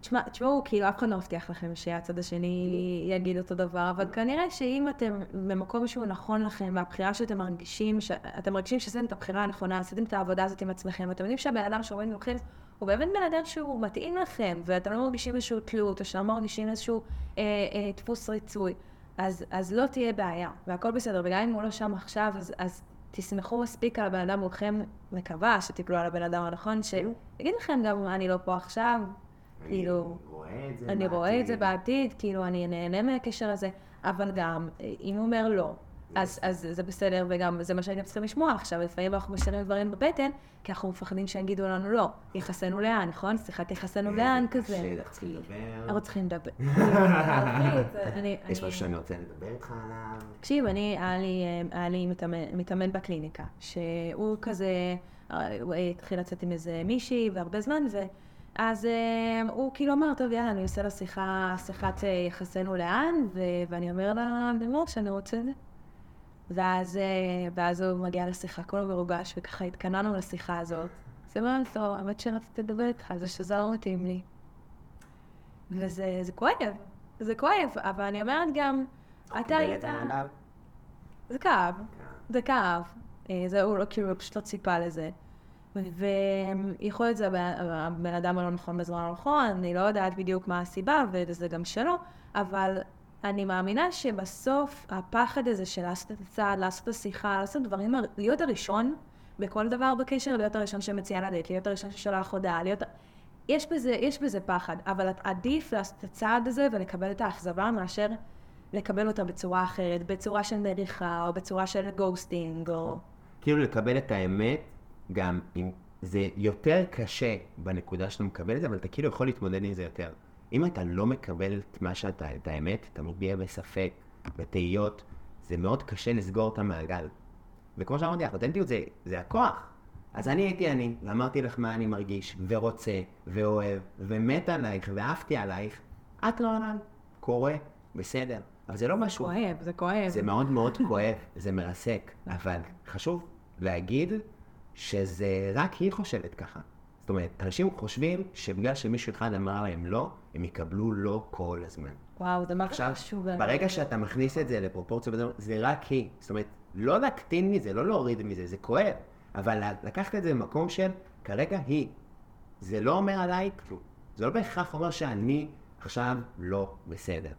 תשמע, תשמעו, כאילו אף אחד לא מבטיח לכם שהצד השני יגיד אותו דבר, אבל כנראה שאם אתם במקום שהוא נכון לכם, והבחירה שאתם מרגישים, שאתם מרגישים שעשיתם את הבחירה הנכונה, עשיתם את העבודה הזאת עם עצמכם, ואתם יודעים שהבן אדם שעומד מולכם הוא באמת בן אדם שהוא מתאים לכם, ואתם לא מרגישים איזשהו תלות, או שלא מרגישים איזשהו אה, אה, דפוס ריצוי, אז, אז לא תהיה בעיה, והכל בסדר, וגם אם הוא לא שם עכשיו, אז, אז תסמכו מספיק על הבן אדם מולכם, מקווה שתיפלו על הבן אדם הנכון, שיגיד לכם גם אני לא פה עכשיו, כאילו, אני רואה את זה בעתיד, כאילו, אני נהנה מהקשר הזה, אבל גם, אם הוא אומר לא, אז, אז זה בסדר, וגם זה מה שהייתם צריכים לשמוע עכשיו, לפעמים אנחנו משאירים דברים בבטן, כי אנחנו מפחדים שיגידו לנו לא, יחסנו לאן, נכון? שיחת יחסנו לאן כזה. צריכים לדבר. אנחנו צריכים לדבר. יש משהו שאני רוצה לדבר איתך עליו. תקשיב, אני, היה לי, אה, מתאמן, בקליניקה, שהוא כזה, אה, הוא התחיל לצאת עם איזה מישהי והרבה זמן, אה, הוא כאילו אמר, טוב, יאללה, אני עושה לה שיחה, שיחת אה, יחסנו לאן, ו- ואני אומר לה, לימור, שאני רוצה את זה. ואז, אה, ואז הוא מגיע לשיחה, כולו מרוגש, וככה התכננו לשיחה הזאת. אז היא אומרת לו, האמת שרציתי לדבר איתך, זה שזה לא מתאים לי. וזה זה כואב, זה כואב, אבל אני אומרת גם, אתה היית... זה כאב, זה כאב. אה, זה הוא לא, כאילו, פשוט לא ציפה לזה. ויכול להיות זה הבן הבן אדם הלא נכון בזמן הנכון, אני לא יודעת בדיוק מה הסיבה, וזה גם שלו, אבל אני מאמינה שבסוף הפחד הזה של לעשות את הצעד, לעשות את השיחה, לעשות דברים, להיות הראשון בכל דבר בקשר, להיות הראשון שמציע לדייט, להיות הראשון ששולח הודעה, להיות... יש בזה, יש בזה פחד, אבל עדיף לעשות את הצעד הזה ולקבל את האכזבה מאשר לקבל אותה בצורה אחרת, בצורה של מריחה, או בצורה של גוסטינג, או... כאילו לקבל את האמת, גם אם זה יותר קשה בנקודה שאתה מקבל את זה, אבל אתה כאילו יכול להתמודד עם זה יותר. אם אתה לא מקבל את מה שאתה, את האמת, אתה מביע בספק, בתהיות, זה מאוד קשה לסגור את המעגל. וכמו שאמרתי, האותנטיות זה, זה הכוח. אז אני הייתי אני, ואמרתי לך מה אני מרגיש, ורוצה, ואוהב, ומת עלייך, ואהבתי עלייך. את לא עליי, קורה, בסדר. אבל זה לא משהו כואב, זה כואב. זה מאוד מאוד כואב, זה מרסק, אבל חשוב להגיד שזה רק היא חושבת ככה. זאת אומרת, אנשים חושבים שבגלל שמישהו אחד אמר להם לא, הם יקבלו לא כל הזמן. וואו, זה עכשיו, חשוב. ברגע שאתה מכניס את זה לפרופורציה, זה רק היא. זאת אומרת, לא להקטין מזה, לא להוריד מזה, זה כואב. אבל לקחת את זה במקום של, כרגע היא. זה לא אומר עליי כלום. זה לא בהכרח אומר שאני עכשיו לא בסדר.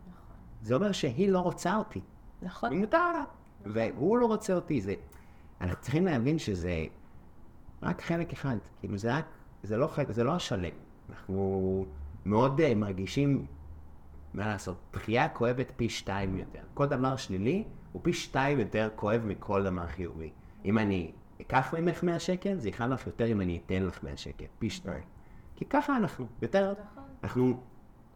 זה אומר שהיא לא רוצה אותי. נכון. היא מותר לה. והוא לא רוצה אותי. זה... אנחנו צריכים להבין שזה רק חלק אחד. כאילו, זה רק, זה לא חלק, זה לא השלם. אנחנו מאוד uh, מרגישים, מה לעשות, דחייה כואבת פי שתיים יותר. כל דבר שלילי הוא פי שתיים יותר כואב מכל דבר חיובי. אם אני אקח ממך 100 שקל, זה יכאב לך יותר אם אני אתן לך 100 שקל, פי שתיים. כי ככה אנחנו, יותר, אנחנו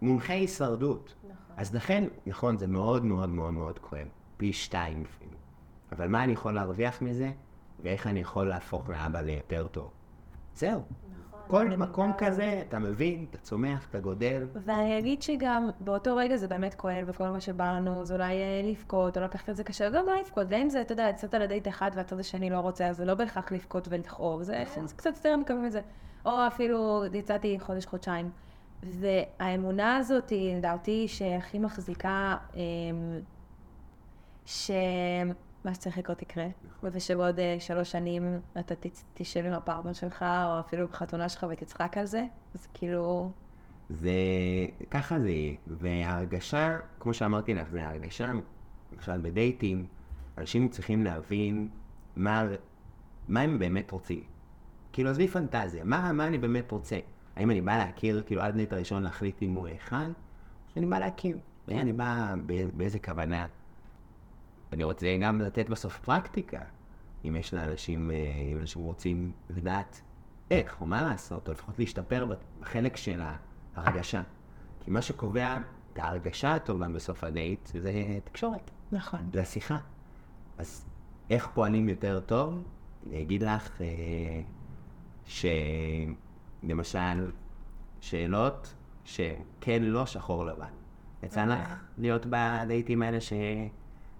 מונחי הישרדות. אז לכן, נכון, זה מאוד מאוד מאוד מאוד כואב, פי שתיים אפילו. אבל מה אני יכול להרוויח מזה, ואיך אני יכול להפוך לאבא ליותר טוב. זהו. כל מקום כזה, אתה מבין, אתה צומח, אתה גודל. ואני אגיד שגם באותו רגע זה באמת כואב, וכל מה שבא לנו זה אולי אה, לבכות, או לקחת את זה קשה, גם לא לבכות, ואם זה, אתה יודע, יצאת לדייט אחד והצד השני לא רוצה, אז זה לא בהכרח לבכות ולכאוב, זה זה קצת יותר מקווים מזה. או אפילו יצאתי חודש-חודשיים. והאמונה הזאת, לדעתי, שהכי מחזיקה, אמ, שמה שצריך לקרות יקרה, ושבעוד אה, שלוש שנים אתה תשב עם הפרטנר שלך, או אפילו בחתונה שלך ותצחק על זה, אז כאילו... זה, ככה זה יהיה. וההרגשה, כמו שאמרתי לך, זה ההרגשה, למשל בדייטים, אנשים צריכים להבין מה, מה הם באמת רוצים. כאילו, עזבי פנטזיה, מה, מה אני באמת רוצה? האם אני בא להכיר, כאילו, עד נט הראשון להחליט אם הוא או שאני בא להכיר? אני בא באיזה כוונה. אני רוצה גם לתת בסוף פרקטיקה, אם יש לאנשים, אה, אם אנשים רוצים לדעת איך או מה לעשות, או לפחות להשתפר בחלק של ההרגשה. כי מה שקובע את ההרגשה הטובה בסוף הדייט זה תקשורת, נכון. זה השיחה. אז איך פועלים יותר טוב? אני אגיד לך אה, שלמשל, שאלות שכן לא שחור לבן. יצא לך להיות בדייטים האלה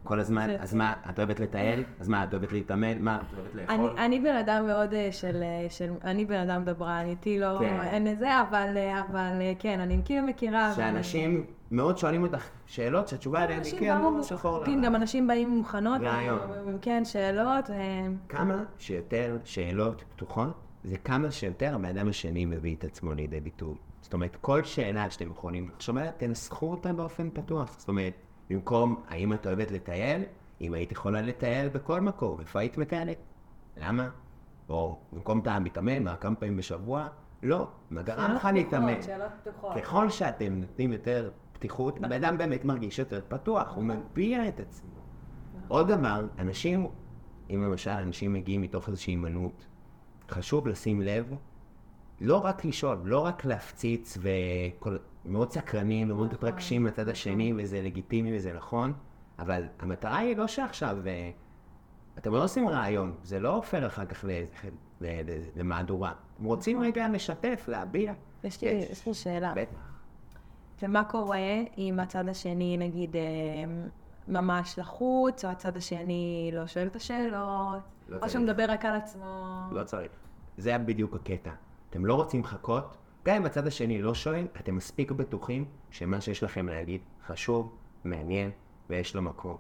שכל הזמן, אז מה, את אוהבת לטייל? אז מה, את אוהבת להתאמן? מה, את אוהבת לאכול? אני, אני בן אדם מאוד אה, של, אה, של, אני בן אדם דברן, איתי לא, כן. אין לזה, אבל, אה, אבל כן, אני כאילו מכירה. אבל- שאנשים מאוד שואלים אותך שאלות שהתשובה עליהן היא כן, לא שחור כן, לבן. גם אנשים באים מוכנות, רעיון. כן, שאלות, כמה שיותר שאלות פתוחות, זה כמה שיותר הבן אדם השני מביא את עצמו לידי ביטוי. זאת אומרת, כל שאלה שאתם יכולים לחשוב עליה, תנסחו אותה באופן פתוח. זאת אומרת, במקום האם את אוהבת לטייל, אם היית יכולה לטייל בכל מקום, איפה היית מטיילת? למה? או במקום אתה מתאמן, מה, כמה פעמים בשבוע? לא, מה גרם לך להתאמן? שאלות פתוחות. ככל שאתם נותנים יותר פתיחות, הבן אדם באמת מרגיש יותר פתוח, הוא מביע את עצמו. עוד דבר, אנשים, אם למשל אנשים מגיעים מתוך איזושהי הימנעות, חשוב לשים לב, לא רק לשאול, לא רק להפציץ וכל... מאוד סקרנים ומאוד מתרגשים לצד השני, וזה לגיטימי וזה נכון, אבל המטרה היא לא שעכשיו, אה, אתם לא עושים רעיון, זה לא הופך אחר כך למהדורה. אתם רוצים רגע לשתף, להביע. יש לי, שאלה. בטח. ומה קורה אם הצד השני, נגיד, אה, ממש לחוץ, או הצד השני לא שואל את השאלות, לא או מדבר רק על עצמו? לא צריך. זה היה בדיוק הקטע. אתם לא רוצים לחכות, גם אם הצד השני לא שואל, אתם מספיק בטוחים שמה שיש לכם להגיד חשוב, מעניין, ויש לו מקום.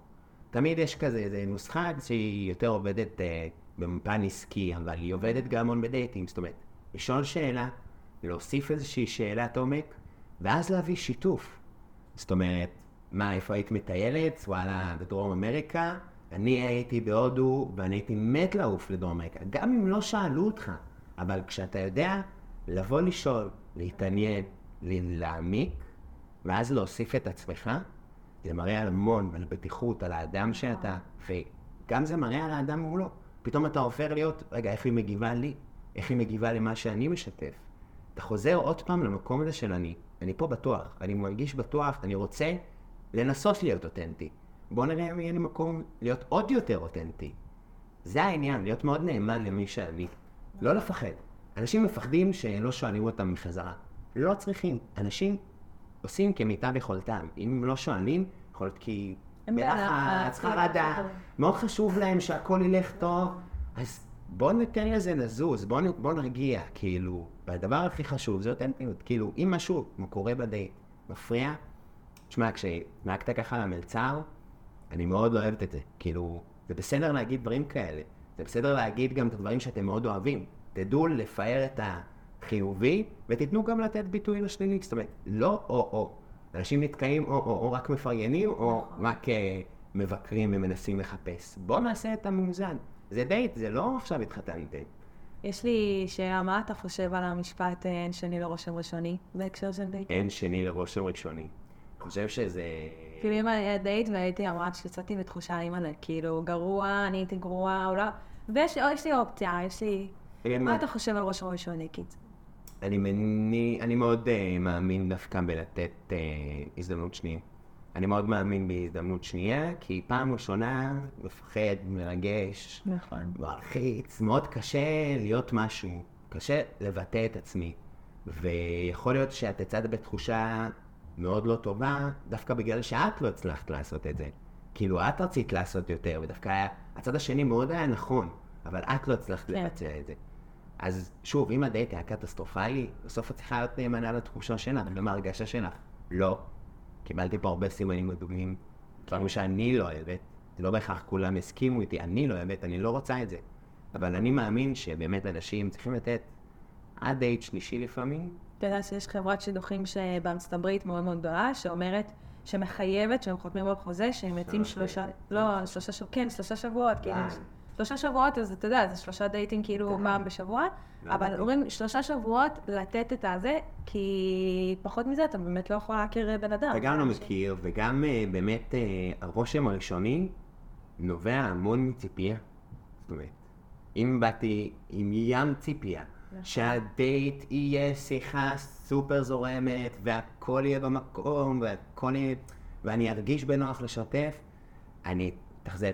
תמיד יש כזה, איזה נוסחה שהיא יותר עובדת אה, במפן עסקי, אבל היא עובדת גם המון בדייטים. זאת אומרת, לשאול שאלה, להוסיף איזושהי שאלת עומק, ואז להביא שיתוף. זאת אומרת, מה, איפה היית מטיילת? וואלה, בדרום אמריקה. אני הייתי בהודו, ואני הייתי מת לעוף לדרום אמריקה. גם אם לא שאלו אותך, אבל כשאתה יודע לבוא לשאול, להתעניין, להעמיק, ואז להוסיף את עצמך, זה מראה על המון, על בטיחות, על האדם שאתה, וגם זה מראה על האדם מולו. פתאום אתה הופך להיות, רגע, איך היא מגיבה לי? איך היא מגיבה למה שאני משתף? אתה חוזר עוד פעם למקום הזה של אני. אני פה בטוח, אני מרגיש בטוח, אני רוצה לנסות להיות אותנטי. בוא נראה אם יהיה לי מקום להיות עוד יותר אותנטי. זה העניין, להיות מאוד נאמן למי שאני. לא לפחד. אנשים מפחדים שלא שואלים אותם בחזרה. לא צריכים. אנשים עושים כמיטב יכולתם. אם הם לא שואלים, יכול להיות כי בלחץ, חרדה, מאוד חשוב להם שהכל ילך טוב, אז בוא ניתן לזה לזוז, בוא, נ- בוא נרגיע, כאילו, והדבר הכי חשוב זה אותנטיות, כאילו, אם משהו קורה בדייט מפריע, תשמע, כשנהגת ככה למלצר, אני מאוד לא אוהבת את זה, כאילו, זה בסדר להגיד דברים כאלה, זה בסדר להגיד גם את הדברים שאתם מאוד אוהבים, תדעו לפאר את החיובי, ותיתנו גם לתת ביטוי לשלילי, זאת אומרת, לא או-או, אנשים נתקעים או-או, או רק מפרגנים, או רק אה, מבקרים ומנסים לחפש, בואו נעשה את המאוזן. זה דייט, זה לא עכשיו התחתנתם. יש לי שאלה, מה אתה חושב על המשפט אה, אין שני לרושם ראשוני בהקשר של דייט? אין שני לרושם ראשוני. אני חושב שזה... כאילו אם היה דייט והייתי אומרת שיצאתי בתחושה אימא'לה, כאילו גרוע, אני הייתי גרועה, או לא, ויש לי אופציה, יש לי... מה אתה חושב על רושם ראשוני, קיצר? אני, מני, אני מאוד uh, מאמין דווקא בלתת uh, הזדמנות שנייה. אני מאוד מאמין בהזדמנות שנייה, כי פעם ראשונה מפחד, מרגש, נכון. מלחיץ, מאוד קשה להיות משהו, קשה לבטא את עצמי. ויכול להיות שאת יצאת בתחושה מאוד לא טובה, דווקא בגלל שאת לא הצלחת לעשות את זה. כאילו, את רצית לעשות יותר, ודווקא הצד השני מאוד היה נכון, אבל את לא הצלחת כן. לבצע את זה. אז שוב, אם הדייט היה קטסטרופלי, בסוף את צריכה להיות נאמנה לתחושה שלך, ולמה ההרגשה שלך. לא. קיבלתי פה הרבה סימנים אדומים, דברים שאני לא אוהבת, לא בהכרח כולם הסכימו איתי, אני לא אוהבת, אני לא רוצה את זה. אבל אני מאמין שבאמת אנשים צריכים לתת עד דייט שלישי לפעמים, אתה יודע שיש חברת שידוכים שבארצות הברית מאוד מאוד גדולה, שאומרת, שמחייבת, שהם חותמים על חוזה, שהם יוצאים שלושה, לא, שלושה שבועות, כן, שלושה שבועות, כאילו. שלושה שבועות, אז אתה יודע, זה שלושה דייטים כאילו פעם בשבוע, אבל אומרים שלושה שבועות לתת את הזה, כי פחות מזה אתה באמת לא יכול להכיר בן אדם. וגם לא מכיר, וגם אה, באמת אה, הרושם הראשוני נובע המון מציפייה. זאת אומרת, אם באתי עם ים ציפייה, שהדייט יהיה שיחה סופר זורמת, והכל יהיה במקום, והכל יהיה... ואני ארגיש בנוח לשתף, אני אתאכזב.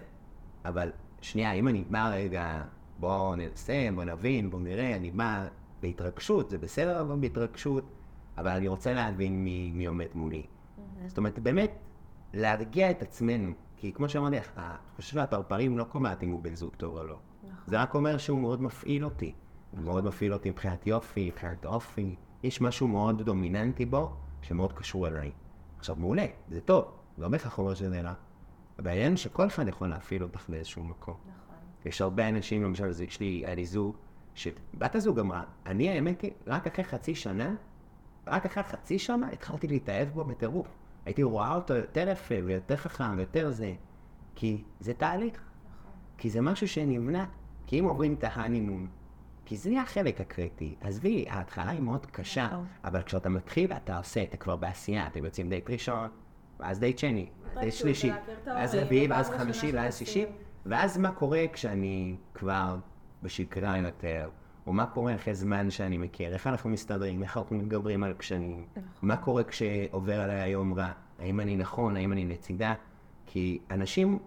אבל שנייה, אם אני בא רגע, בואו ננסה, בואו נבין, בואו נראה, אני בא בהתרגשות, זה בסדר לבוא בהתרגשות, אבל אני רוצה להבין מי, מי עומד מולי. זאת אומרת, באמת, להרגיע את עצמנו. כי כמו שאמרתי לך, של הפרפרים לא קובעת אם הוא בן זוג טוב או לא. זה רק אומר שהוא מאוד מפעיל אותי. הוא מאוד מפעיל אותי מבחינת יופי, מבחינת אופי. יש משהו מאוד דומיננטי בו, שמאוד קשור אליי. עכשיו, מעולה, זה טוב, לא בהכרח אומר שזה רע. אבל העניין שכל אחד יכול להפעיל אותך באיזשהו מקום. נכון. יש הרבה אנשים, למשל, יש לי, היה לי זוג, שבת הזוג אמרה, אני האמת היא, רק אחרי חצי שנה, רק אחרי חצי שנה התחלתי להתאהב בו בטירוף. הייתי רואה אותו יותר יפה ויותר חכם ויותר זה, כי זה תהליך. כי זה משהו שנבנה. כי אם עוברים את ההנימון, כי זה החלק הקריטי. עזבי, ההתחלה היא מאוד קשה, נכון. אבל כשאתה מתחיל אתה עושה, אתה כבר בעשייה, אתם יוצאים דייט ראשון, ואז דייט שני, התרגשות, שלישי, ואז ההורים, רביעי, ואז חמישי, ואז. שישי, ואז מה קורה כשאני כבר בשגרה יותר, או מה קורה אחרי זמן שאני מכיר, איך אנחנו מסתדרים, איך אנחנו מתגברים על קשיים, מה קורה כשעובר עליי היום רע, האם אני נכון, האם אני לצידה, כי אנשים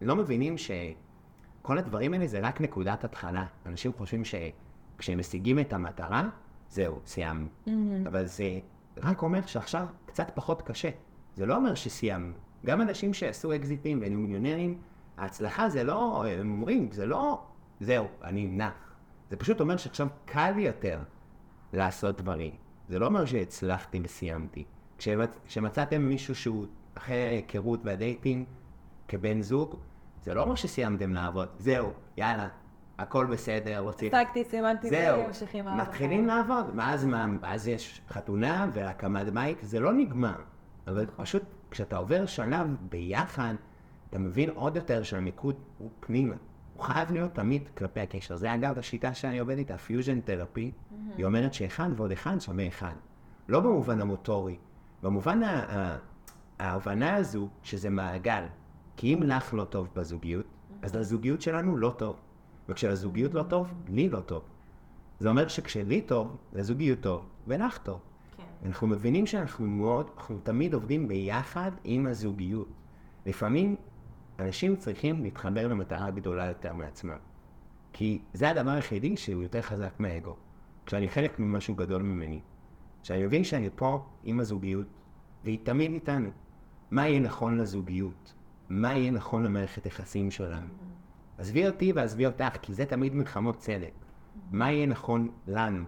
לא מבינים שכל הדברים האלה זה רק נקודת התחלה. אנשים חושבים שכשהם משיגים את המטרה, זהו, סיימנו. אבל זה רק אומר שעכשיו קצת פחות קשה. זה לא אומר שסיימנו. גם אנשים שעשו אקזיטים ונהיו מיליונרים, ההצלחה זה לא, הם אומרים, זה לא, זהו, אני נח. זה פשוט אומר שעכשיו קל יותר לעשות דברים. זה לא אומר שהצלחתי וסיימתי. כשמצ... כשמצאתם מישהו שהוא אחרי היכרות והדייטינג כבן זוג, זה לא אומר שסיימתם לעבוד. זהו, יאללה, הכל בסדר, צריך... הפסקתי, סימנתי, זהו, ממשיכים. מתחילים לעבוד, ואז מה, אז יש חתונה והקמת בית, זה לא נגמר. אבל פשוט כשאתה עובר שלב ביחד, אתה מבין עוד יותר שהמיקוד הוא פנימה. הוא חייב להיות תמיד כלפי הקשר. זה אגב השיטה שאני עובד איתה, פיוז'ן תרפי. היא אומרת שאחד ועוד אחד שווה אחד. לא במובן המוטורי, במובן ה- ה- ההבנה הזו שזה מעגל. כי אם לך לא טוב בזוגיות, אז לזוגיות שלנו לא טוב. וכשלזוגיות לא טוב, לי לא טוב. זה אומר שכשלי טוב, לזוגיות טוב, ולך טוב. אנחנו מבינים שאנחנו מאוד, אנחנו תמיד עובדים ביחד עם הזוגיות. לפעמים אנשים צריכים להתחבר למטרה גדולה יותר מעצמם. כי זה הדבר היחידי שהוא יותר חזק מהאגו. כשאני חלק ממשהו גדול ממני. כשאני מבין שאני פה עם הזוגיות, והיא תמיד איתנו. מה יהיה נכון לזוגיות? מה יהיה נכון למערכת יחסים שלנו? עזבי אותי ועזבי אותך, כי זה תמיד מלחמות צדק. מה יהיה נכון לנו?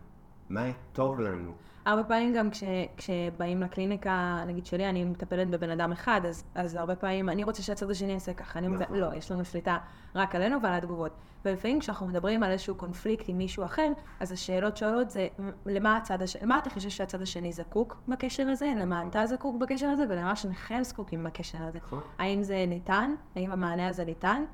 מה טוב לנו? הרבה פעמים גם כש, כשבאים לקליניקה, נגיד שלי, אני מטפלת בבן אדם אחד, אז, אז הרבה פעמים אני רוצה שהצד השני יעשה ככה. אני נכון. לא, יש לנו שליטה רק עלינו ועל התגובות. ולפעמים כשאנחנו מדברים על איזשהו קונפליקט עם מישהו אחר, אז השאלות שואלות זה, למה הצד השני, למה אתה חושב שהצד השני זקוק בקשר הזה? למה אתה זקוק בקשר הזה? ולמה שניכם זקוקים בקשר הזה? נכון. האם זה ניתן? האם המענה הזה ניתן?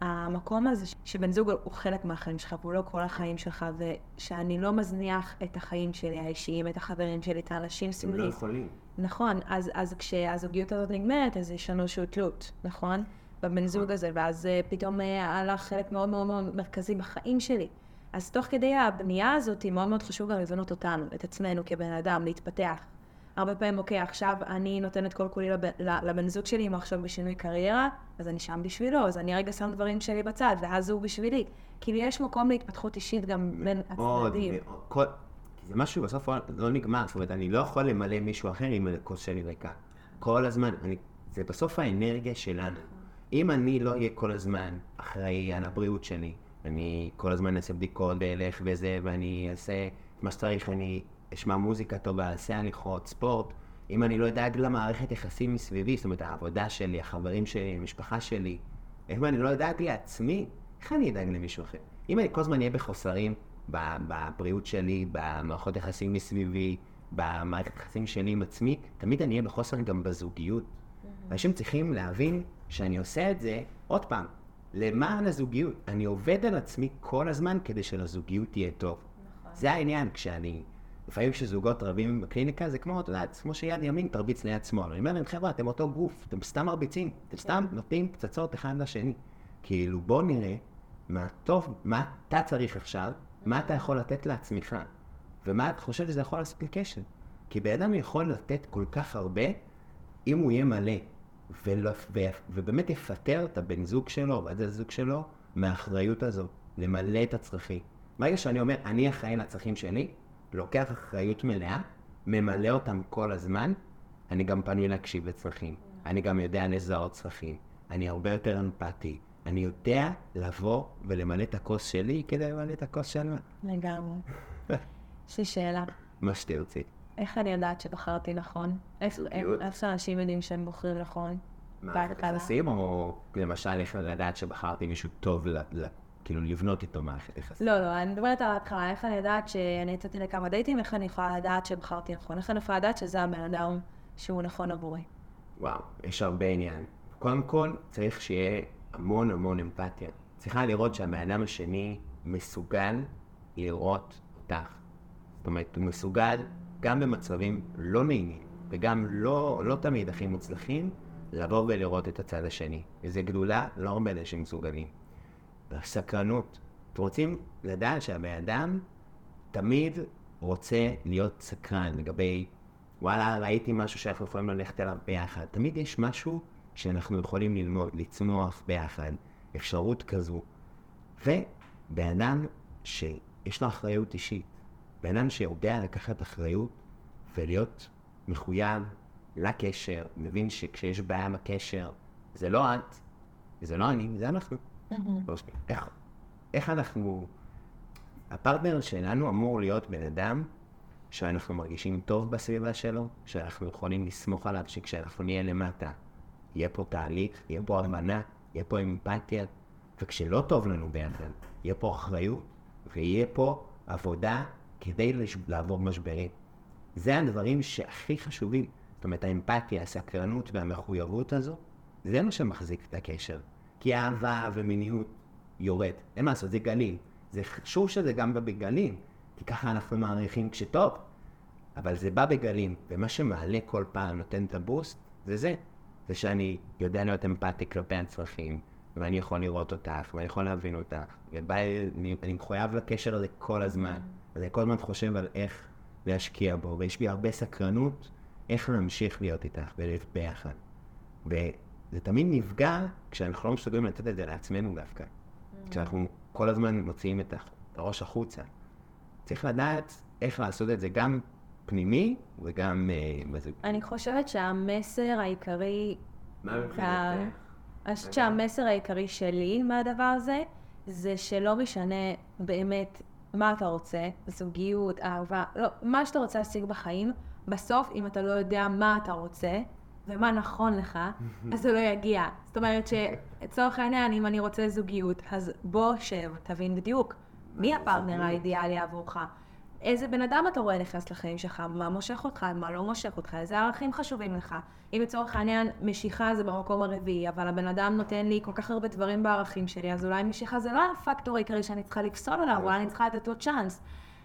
והמקום הזה שבן זוג הוא חלק מהחיים שלך, והוא לא כל החיים שלך, ושאני לא מזניח את החיים שלי האישיים, את החברים שלי, את האנשים הם סביבי. לא יכולים. נכון, אז, אז כשהזוגיות הזאת נגמרת, אז יש לנו איזושהי תלות, נכון? בבן זוג הזה, ואז אה, פתאום אה, הלך חלק מאוד מאוד מאוד מרכזי בחיים שלי. אז תוך כדי הבנייה הזאת, מאוד מאוד חשוב גם לבנות אותנו, את עצמנו כבן אדם, להתפתח. הרבה פעמים, אוקיי, עכשיו אני נותנת כל כולי לבן זוג שלי, אם הוא עכשיו בשינוי קריירה, אז אני שם בשבילו, אז אני רגע שם דברים שלי בצד, ואז הוא בשבילי. כאילו, יש מקום להתפתחות אישית גם בין הצדדים. זה משהו בסוף לא נגמר, זאת אומרת, אני לא יכול למלא מישהו אחר אם הכוס שלי ריקה. כל הזמן, אני, זה בסוף האנרגיה שלנו. אם אני לא אהיה כל הזמן אחראי על הבריאות שלי, אני כל הזמן אעשה בדיקות ואלך וזה, ואני אעשה מה שצריך, אני אשמע מוזיקה טובה, אעשה הליכות, ספורט, אם אני לא אדאג למערכת יחסים מסביבי, זאת אומרת, העבודה שלי, החברים שלי, המשפחה שלי, אם אני לא אדאג לעצמי, איך אני אדאג למישהו אחר? אם אני כל הזמן אהיה בחוסרים בבריאות שלי, במערכות יחסים מסביבי, במערכת יחסים שלי עם עצמי, תמיד אני אהיה בחוסר גם בזוגיות. אנשים צריכים להבין שאני עושה את זה, עוד פעם, למען הזוגיות. אני עובד על עצמי כל הזמן כדי שלזוגיות תהיה טוב. זה העניין, כשאני... לפעמים כשזוגות רבים בקליניקה זה כמו, את יודעת, כמו שיד ימין תרביץ ליד שמאל. אני אומר להם, חבר'ה, אתם אותו גוף, אתם סתם מרביצים, אתם סתם נותנים פצצות אחד לשני. כאילו, בוא נראה מה טוב, מה אתה צריך עכשיו, מה אתה יכול לתת לעצמך, ומה אתה חושב שזה יכול לעשות לקשר. כי בן אדם יכול לתת כל כך הרבה, אם הוא יהיה מלא, ולא, ו, ובאמת יפטר את הבן זוג שלו, או בת הזוג שלו, מהאחריות הזאת, למלא את הצרכים. ברגע שאני אומר, אני אחראי לצרכים שלי, לוקח אחריות מלאה, ממלא אותם כל הזמן, אני גם פנוי להקשיב לצרכים. אני גם יודע לזהות צרכים. אני הרבה יותר אמפתי. אני יודע לבוא ולמלא את הכוס שלי כדי למלא את הכוס שלה. לגמרי. יש לי שאלה. מה שתרצי. איך אני יודעת שבחרתי נכון? איך שאנשים יודעים שהם בוחרים נכון? מערכת בהתחלה. יחסים, או למשל איך לדעת שבחרתי מישהו טוב, כאילו לבנות איתו מערכת יחסים? לא, לא, אני מדברת על ההתחלה, איך אני יודעת שאני יצאתי לכמה דייטים, איך אני יכולה לדעת שבחרתי נכון? איך אני יכולה לדעת שזה הבן אדם שהוא נכון עבורי? וואו, יש הרבה עניין. קודם כל, צריך שיהיה המון המון אמפתיה. צריכה לראות שהבן אדם השני מסוגל לראות אותך. זאת אומרת, הוא מסוגל גם במצבים לא נעימים, וגם לא, לא תמיד הכי מוצלחים, לבוא ולראות את הצד השני. וזו גדולה, לא הרבה אנשים מסוגלים. והסקרנות. אתם רוצים לדעת שהבן אדם תמיד רוצה להיות סקרן לגבי, וואלה, ראיתי משהו שאנחנו יכולים ללכת אליו ביחד. תמיד יש משהו שאנחנו יכולים ללמוד, לצמוח ביחד, אפשרות כזו. ובן אדם שיש לו אחריות אישית, בן אדם שיודע לקחת אחריות ולהיות מחויב לקשר, מבין שכשיש בעיה בקשר, זה לא את, זה לא אני, זה אנחנו. איך, איך אנחנו... הפרטנר שלנו אמור להיות בן אדם שאנחנו מרגישים טוב בסביבה שלו, שאנחנו יכולים לסמוך עליו שכשאנחנו נהיה למטה, יהיה פה תהליך, יהיה פה הבנה, יהיה פה אמפתיה, וכשלא טוב לנו ביחד, יהיה פה אחריות, ויהיה פה עבודה כדי לש... לעבור משברים. זה הדברים שהכי חשובים. זאת אומרת, האמפתיה, הסקרנות והמחויבות הזו, זה מה שמחזיק את הקשר. כי אהבה ומיניות יורד. אין מה לעשות, זה גלים. זה חשוב שזה גם בא בגלים, כי ככה אנחנו מעריכים כשטוב. אבל זה בא בגלים, ומה שמעלה כל פעם, נותן את הבוסט, זה זה. זה שאני יודע להיות אמפתי כלפי הצרכים, ואני יכול לראות אותך, ואני יכול להבין אותך. ובא, אני, אני מחויב לקשר הזה כל הזמן. ואני כל הזמן חושב על איך להשקיע בו, ויש בי הרבה סקרנות איך להמשיך להיות איתך ולהיות ביחד. וזה תמיד נפגע כשאנחנו לא מסוגלים לתת את זה לעצמנו דווקא. כשאנחנו כל הזמן מוציאים את הראש החוצה. צריך לדעת איך לעשות את זה גם פנימי וגם בזוג. אני חושבת שהמסר העיקרי מה מבחינתך? אני חושבת שהמסר העיקרי שלי מהדבר הזה, זה שלא משנה באמת מה אתה רוצה, זוגיות, אהבה, לא, מה שאתה רוצה להשיג בחיים, בסוף, אם אתה לא יודע מה אתה רוצה, ומה נכון לך, אז זה לא יגיע. זאת אומרת שלצורך העניין, אם אני רוצה זוגיות, אז בוא שב, תבין בדיוק מי הפרטנר האידיאלי עבורך. איזה בן אדם אתה רואה נכנס לחיים שלך, מה מושך אותך, מה לא מושך אותך, איזה ערכים חשובים לך. אם לצורך העניין משיכה זה במקום הרביעי, אבל הבן אדם נותן לי כל כך הרבה דברים בערכים שלי, אז אולי משיכה זה לא הפקטור העיקרי שאני צריכה לפסול עליו, אולי אני צריכה לתת לו צ'אנס.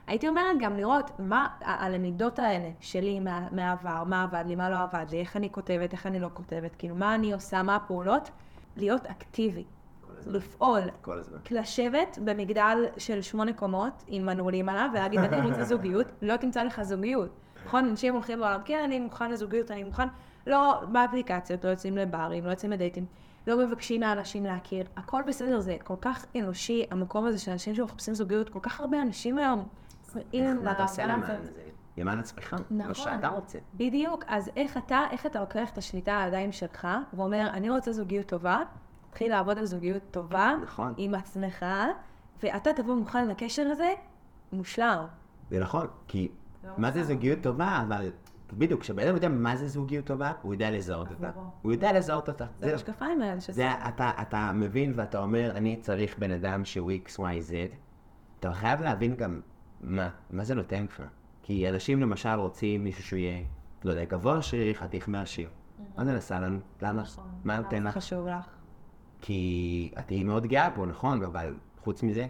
הייתי אומרת גם לראות מה הלמידות האלה שלי מה, מהעבר, מה עבד לי, מה לא עבד לי, איך אני כותבת, איך אני לא כותבת, כאילו מה אני עושה, מה הפעולות, להיות אקטיבי. לפעול. לשבת במגדל של שמונה קומות עם מנעולים עליו ולהגיד אני רוצה זוגיות, לא תמצא לך זוגיות. נכון, אנשים הולכים בעולם, כן, אני מוכן לזוגיות, אני מוכן, לא באפליקציות, לא יוצאים לברים, לא יוצאים לדייטים, לא מבקשים מהאנשים להכיר, הכל בסדר, זה כל כך אנושי, המקום הזה של אנשים שמחפשים זוגיות, כל כך הרבה אנשים היום. מה אתה עושה למען זה? למען עצמך, נכון, מה שאתה רוצה. בדיוק, אז איך אתה, איך אתה לוקח את השליטה על הידיים שלך, ואומר, אני רוצה זוגיות טובה, תתחיל לעבוד על זוגיות טובה, נכון. עם עצמך, ואתה תבוא מוכן לקשר הזה, מושלם. זה נכון, כי לא מה זה. זוגיות טובה, אבל בדיוק, כשבן אדם יודע מה זה זוגיות טובה, הוא יודע לזהות אותה. הוא יודע לזהות אותה. זה זהו. המשקפיים האלה זה, שזה... אתה, אתה מבין ואתה אומר, אני צריך בן אדם שהוא x, y, z, אתה חייב להבין גם מה, מה זה נותן לך. כי אנשים למשל רוצים מישהו שהוא יהיה, לא יודע, גבוה שרירי, חתיך מהשיר. מה זה נעשה לנו? למה? נכון. מה נותן לך? חשוב לך. כי את תהיי מאוד גאה בו, נכון, אבל חוץ מזה,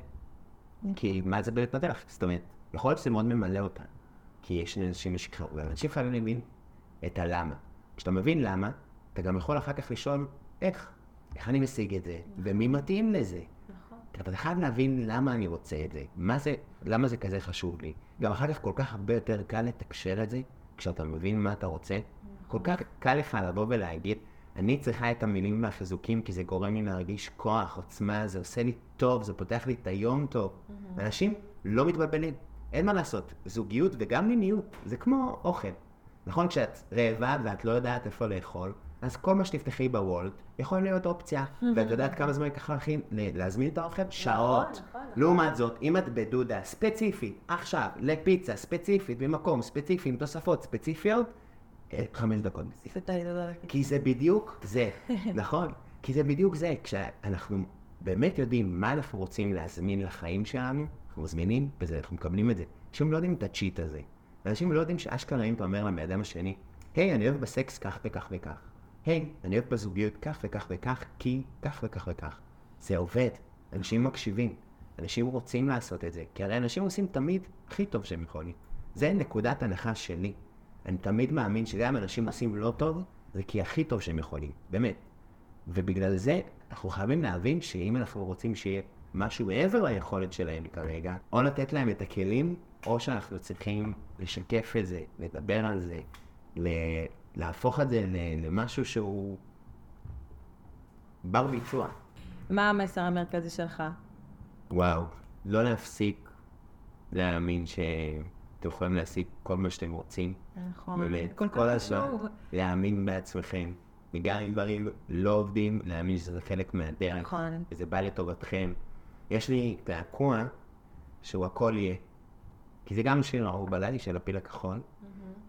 כי מה זה באמת נותן לך? זאת אומרת, יכול להיות שזה מאוד ממלא אותה. כי יש אנשים שכחו, ואנשים חייבים להבין את הלמה. כשאתה מבין למה, אתה גם יכול אחר כך לשאול איך, איך אני משיג את זה, ומי מתאים לזה. כי אתה חייב להבין למה אני רוצה את זה, מה זה, למה זה כזה חשוב לי. גם אחר כך כל כך הרבה יותר קל לתקשר את זה, כשאתה מבין מה אתה רוצה. כל כך קל לך לבוא ולהגיד, אני צריכה את המילים והחיזוקים כי זה גורם לי להרגיש כוח, עוצמה, זה עושה לי טוב, זה פותח לי את היום טוב. אנשים לא מתבלבלים, אין מה לעשות. זוגיות וגם מיניות, זה כמו אוכל. נכון, כשאת רעבה ואת לא יודעת איפה לאכול, אז כל מה שתפתחי בוולט יכול להיות אופציה. ואת יודעת כמה זמן ייקח לך ל- להזמין את האוכל? שעות. נכון, נכון. לעומת זאת, אם את בדודה ספציפית, עכשיו, לפיצה ספציפית, במקום ספציפי, עם תוספות ספציפיות, אה, חמש דקות. לא. כי זה בדיוק זה, נכון? כי זה בדיוק זה, כשאנחנו באמת יודעים מה אנחנו רוצים להזמין לחיים שלנו, אנחנו מזמינים בזה, אנחנו מקבלים את זה. אנשים לא יודעים את הצ'יט הזה. אנשים לא יודעים שאשכרה אם אתה אומר לבן אדם השני, היי, אני אוהב בסקס כך וכך וכך. היי, אני אוהב בזוגיות כך וכך וכך, כי כך וכך וכך. זה עובד, אנשים מקשיבים, אנשים רוצים לעשות את זה, כי הרי אנשים עושים תמיד הכי טוב שהם יכולים. זה נקודת הנחה שלי. אני תמיד מאמין שגם אנשים עושים לא טוב, זה כי הכי טוב שהם יכולים, באמת. ובגלל זה אנחנו חייבים להבין שאם אנחנו רוצים שיהיה משהו מעבר ליכולת שלהם כרגע, או לתת להם את הכלים, או שאנחנו צריכים לשקף את זה, לדבר על זה, להפוך את זה למשהו שהוא בר ביצוע. מה המסר המרכזי שלך? וואו, לא להפסיק להאמין שאתם יכולים להשיג כל מה שאתם רוצים. נכון. באמת, כל כך כל הזמן. להאמין בעצמכם. וגם אם דברים לא עובדים, להאמין שזה חלק מהדרך. נכון. וזה בא לטובתכם. יש לי קעקוע שהוא הכל יהיה. כי זה גם שיר האהוב עליי של הפיל הכחול,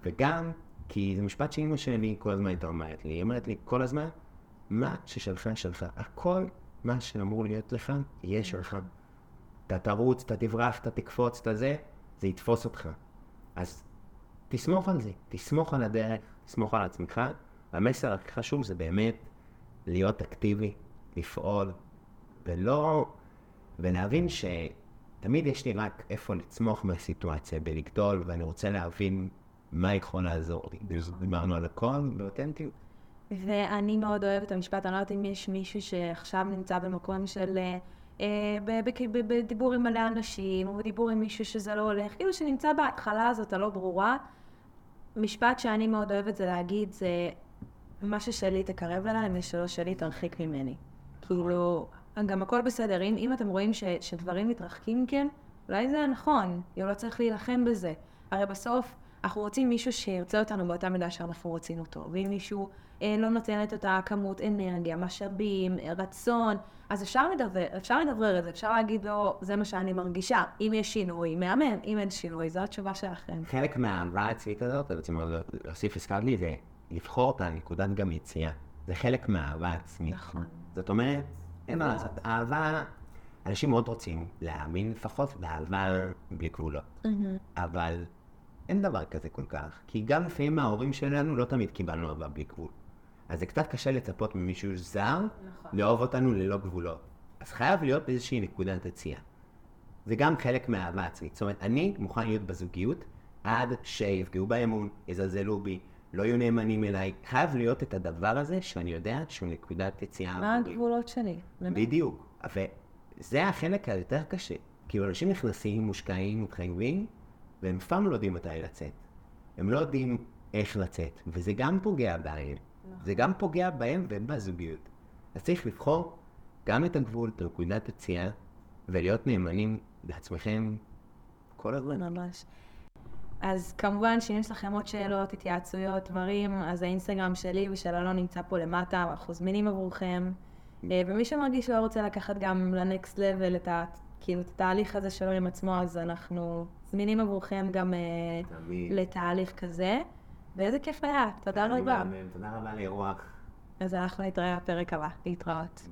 וגם כי זה משפט שאימא שלי כל הזמן הייתה אומרת לי. היא אומרת לי כל הזמן, מה ששלך שלך. הכל מה שאמור להיות לך, יהיה שלך. אתה תרוץ, אתה תברח, אתה תקפוץ, אתה זה, זה יתפוס אותך. אז תסמוך על זה, תסמוך על הדרך, תסמוך על עצמך. והמסר הכי חשוב זה באמת להיות אקטיבי, לפעול, ולא... ולהבין שתמיד יש לי רק איפה לצמוח מהסיטואציה, בלגדול, ואני רוצה להבין מה יכול לעזור לי. דיברנו על הכל באותנטיות. ואני מאוד אוהבת את המשפט, אני לא יודעת אם יש מישהו שעכשיו נמצא במקום של אה, אה, בדיבור עם מלא אנשים, או בדיבור עם מישהו שזה לא הולך, כאילו שנמצא בהתחלה הזאת הלא ברורה. משפט שאני מאוד אוהבת זה להגיד, זה מה ששלי תקרב אליי, מה שלא שלי תרחיק ממני. כאילו, גם הכל בסדר, אם, אם אתם רואים ש, שדברים מתרחקים מכם, אולי זה נכון, לא צריך להילחם בזה. הרי בסוף, אנחנו רוצים מישהו שירצה אותנו באותה מידה שאנחנו רוצים אותו. ואם מישהו אה, לא נותן את אותה כמות אנרגיה, משאבים, אה, רצון, אז אפשר לדבר, אפשר לדברר את זה, אפשר להגיד לו, זה מה שאני מרגישה. אם יש שינוי, מהמם, אם אין שינוי, זו התשובה שלכם. חלק מהאהבה העצמית הזאת, רוצה להוסיף, הזכרת לי, זה לבחור את הנקודת גם יציאה. זה חלק מהאהבה העצמית. נכון. זאת אומרת, אין מה לעשות, אהבה, אנשים מאוד רוצים להאמין לפחות באהבה בלי גבולות. אבל אין דבר כזה כל כך, כי גם לפעמים ההורים שלנו לא תמיד קיבלנו אהבה בלי גבול. אז זה קצת קשה לצפות ממישהו זר נכון. לאהוב אותנו ללא גבולות. אז חייב להיות איזושהי נקודת יציאה. זה גם חלק מהאהבה עצמית. זאת אומרת, אני מוכן להיות בזוגיות עד שיפגעו באמון, יזלזלו בי, לא יהיו נאמנים אליי. חייב להיות את הדבר הזה שאני יודע שהוא נקודת יציאה מה עבורי. הגבולות שלי? בדיוק. וזה החלק היותר קשה. כאילו, אנשים נכנסים, מושקעים, מתחייבים, והם אף פעם לא יודעים מתי לצאת. הם לא יודעים איך לצאת, וזה גם פוגע בהם. זה גם פוגע בהם ובזוגיות. אז צריך לבחור גם את הגבול, את נקודת יציאה, ולהיות נאמנים לעצמכם כל הזמן. ממש. אז כמובן שאם יש לכם עוד שאלות, התייעצויות, דברים, אז האינסטגרם שלי ושל אלון נמצא פה למטה, אנחנו זמינים עבורכם. אה, ומי שמרגיש שהוא רוצה לקחת גם לנקסט לבל את, ה, כאילו, את התהליך הזה שלו עם עצמו, אז אנחנו זמינים עבורכם גם אה, תמיד. לתהליך כזה. ואיזה כיף היה, תודה רבה. תודה רבה לאירוח. אז אנחנו נתראה בפרק הבא, להתראות.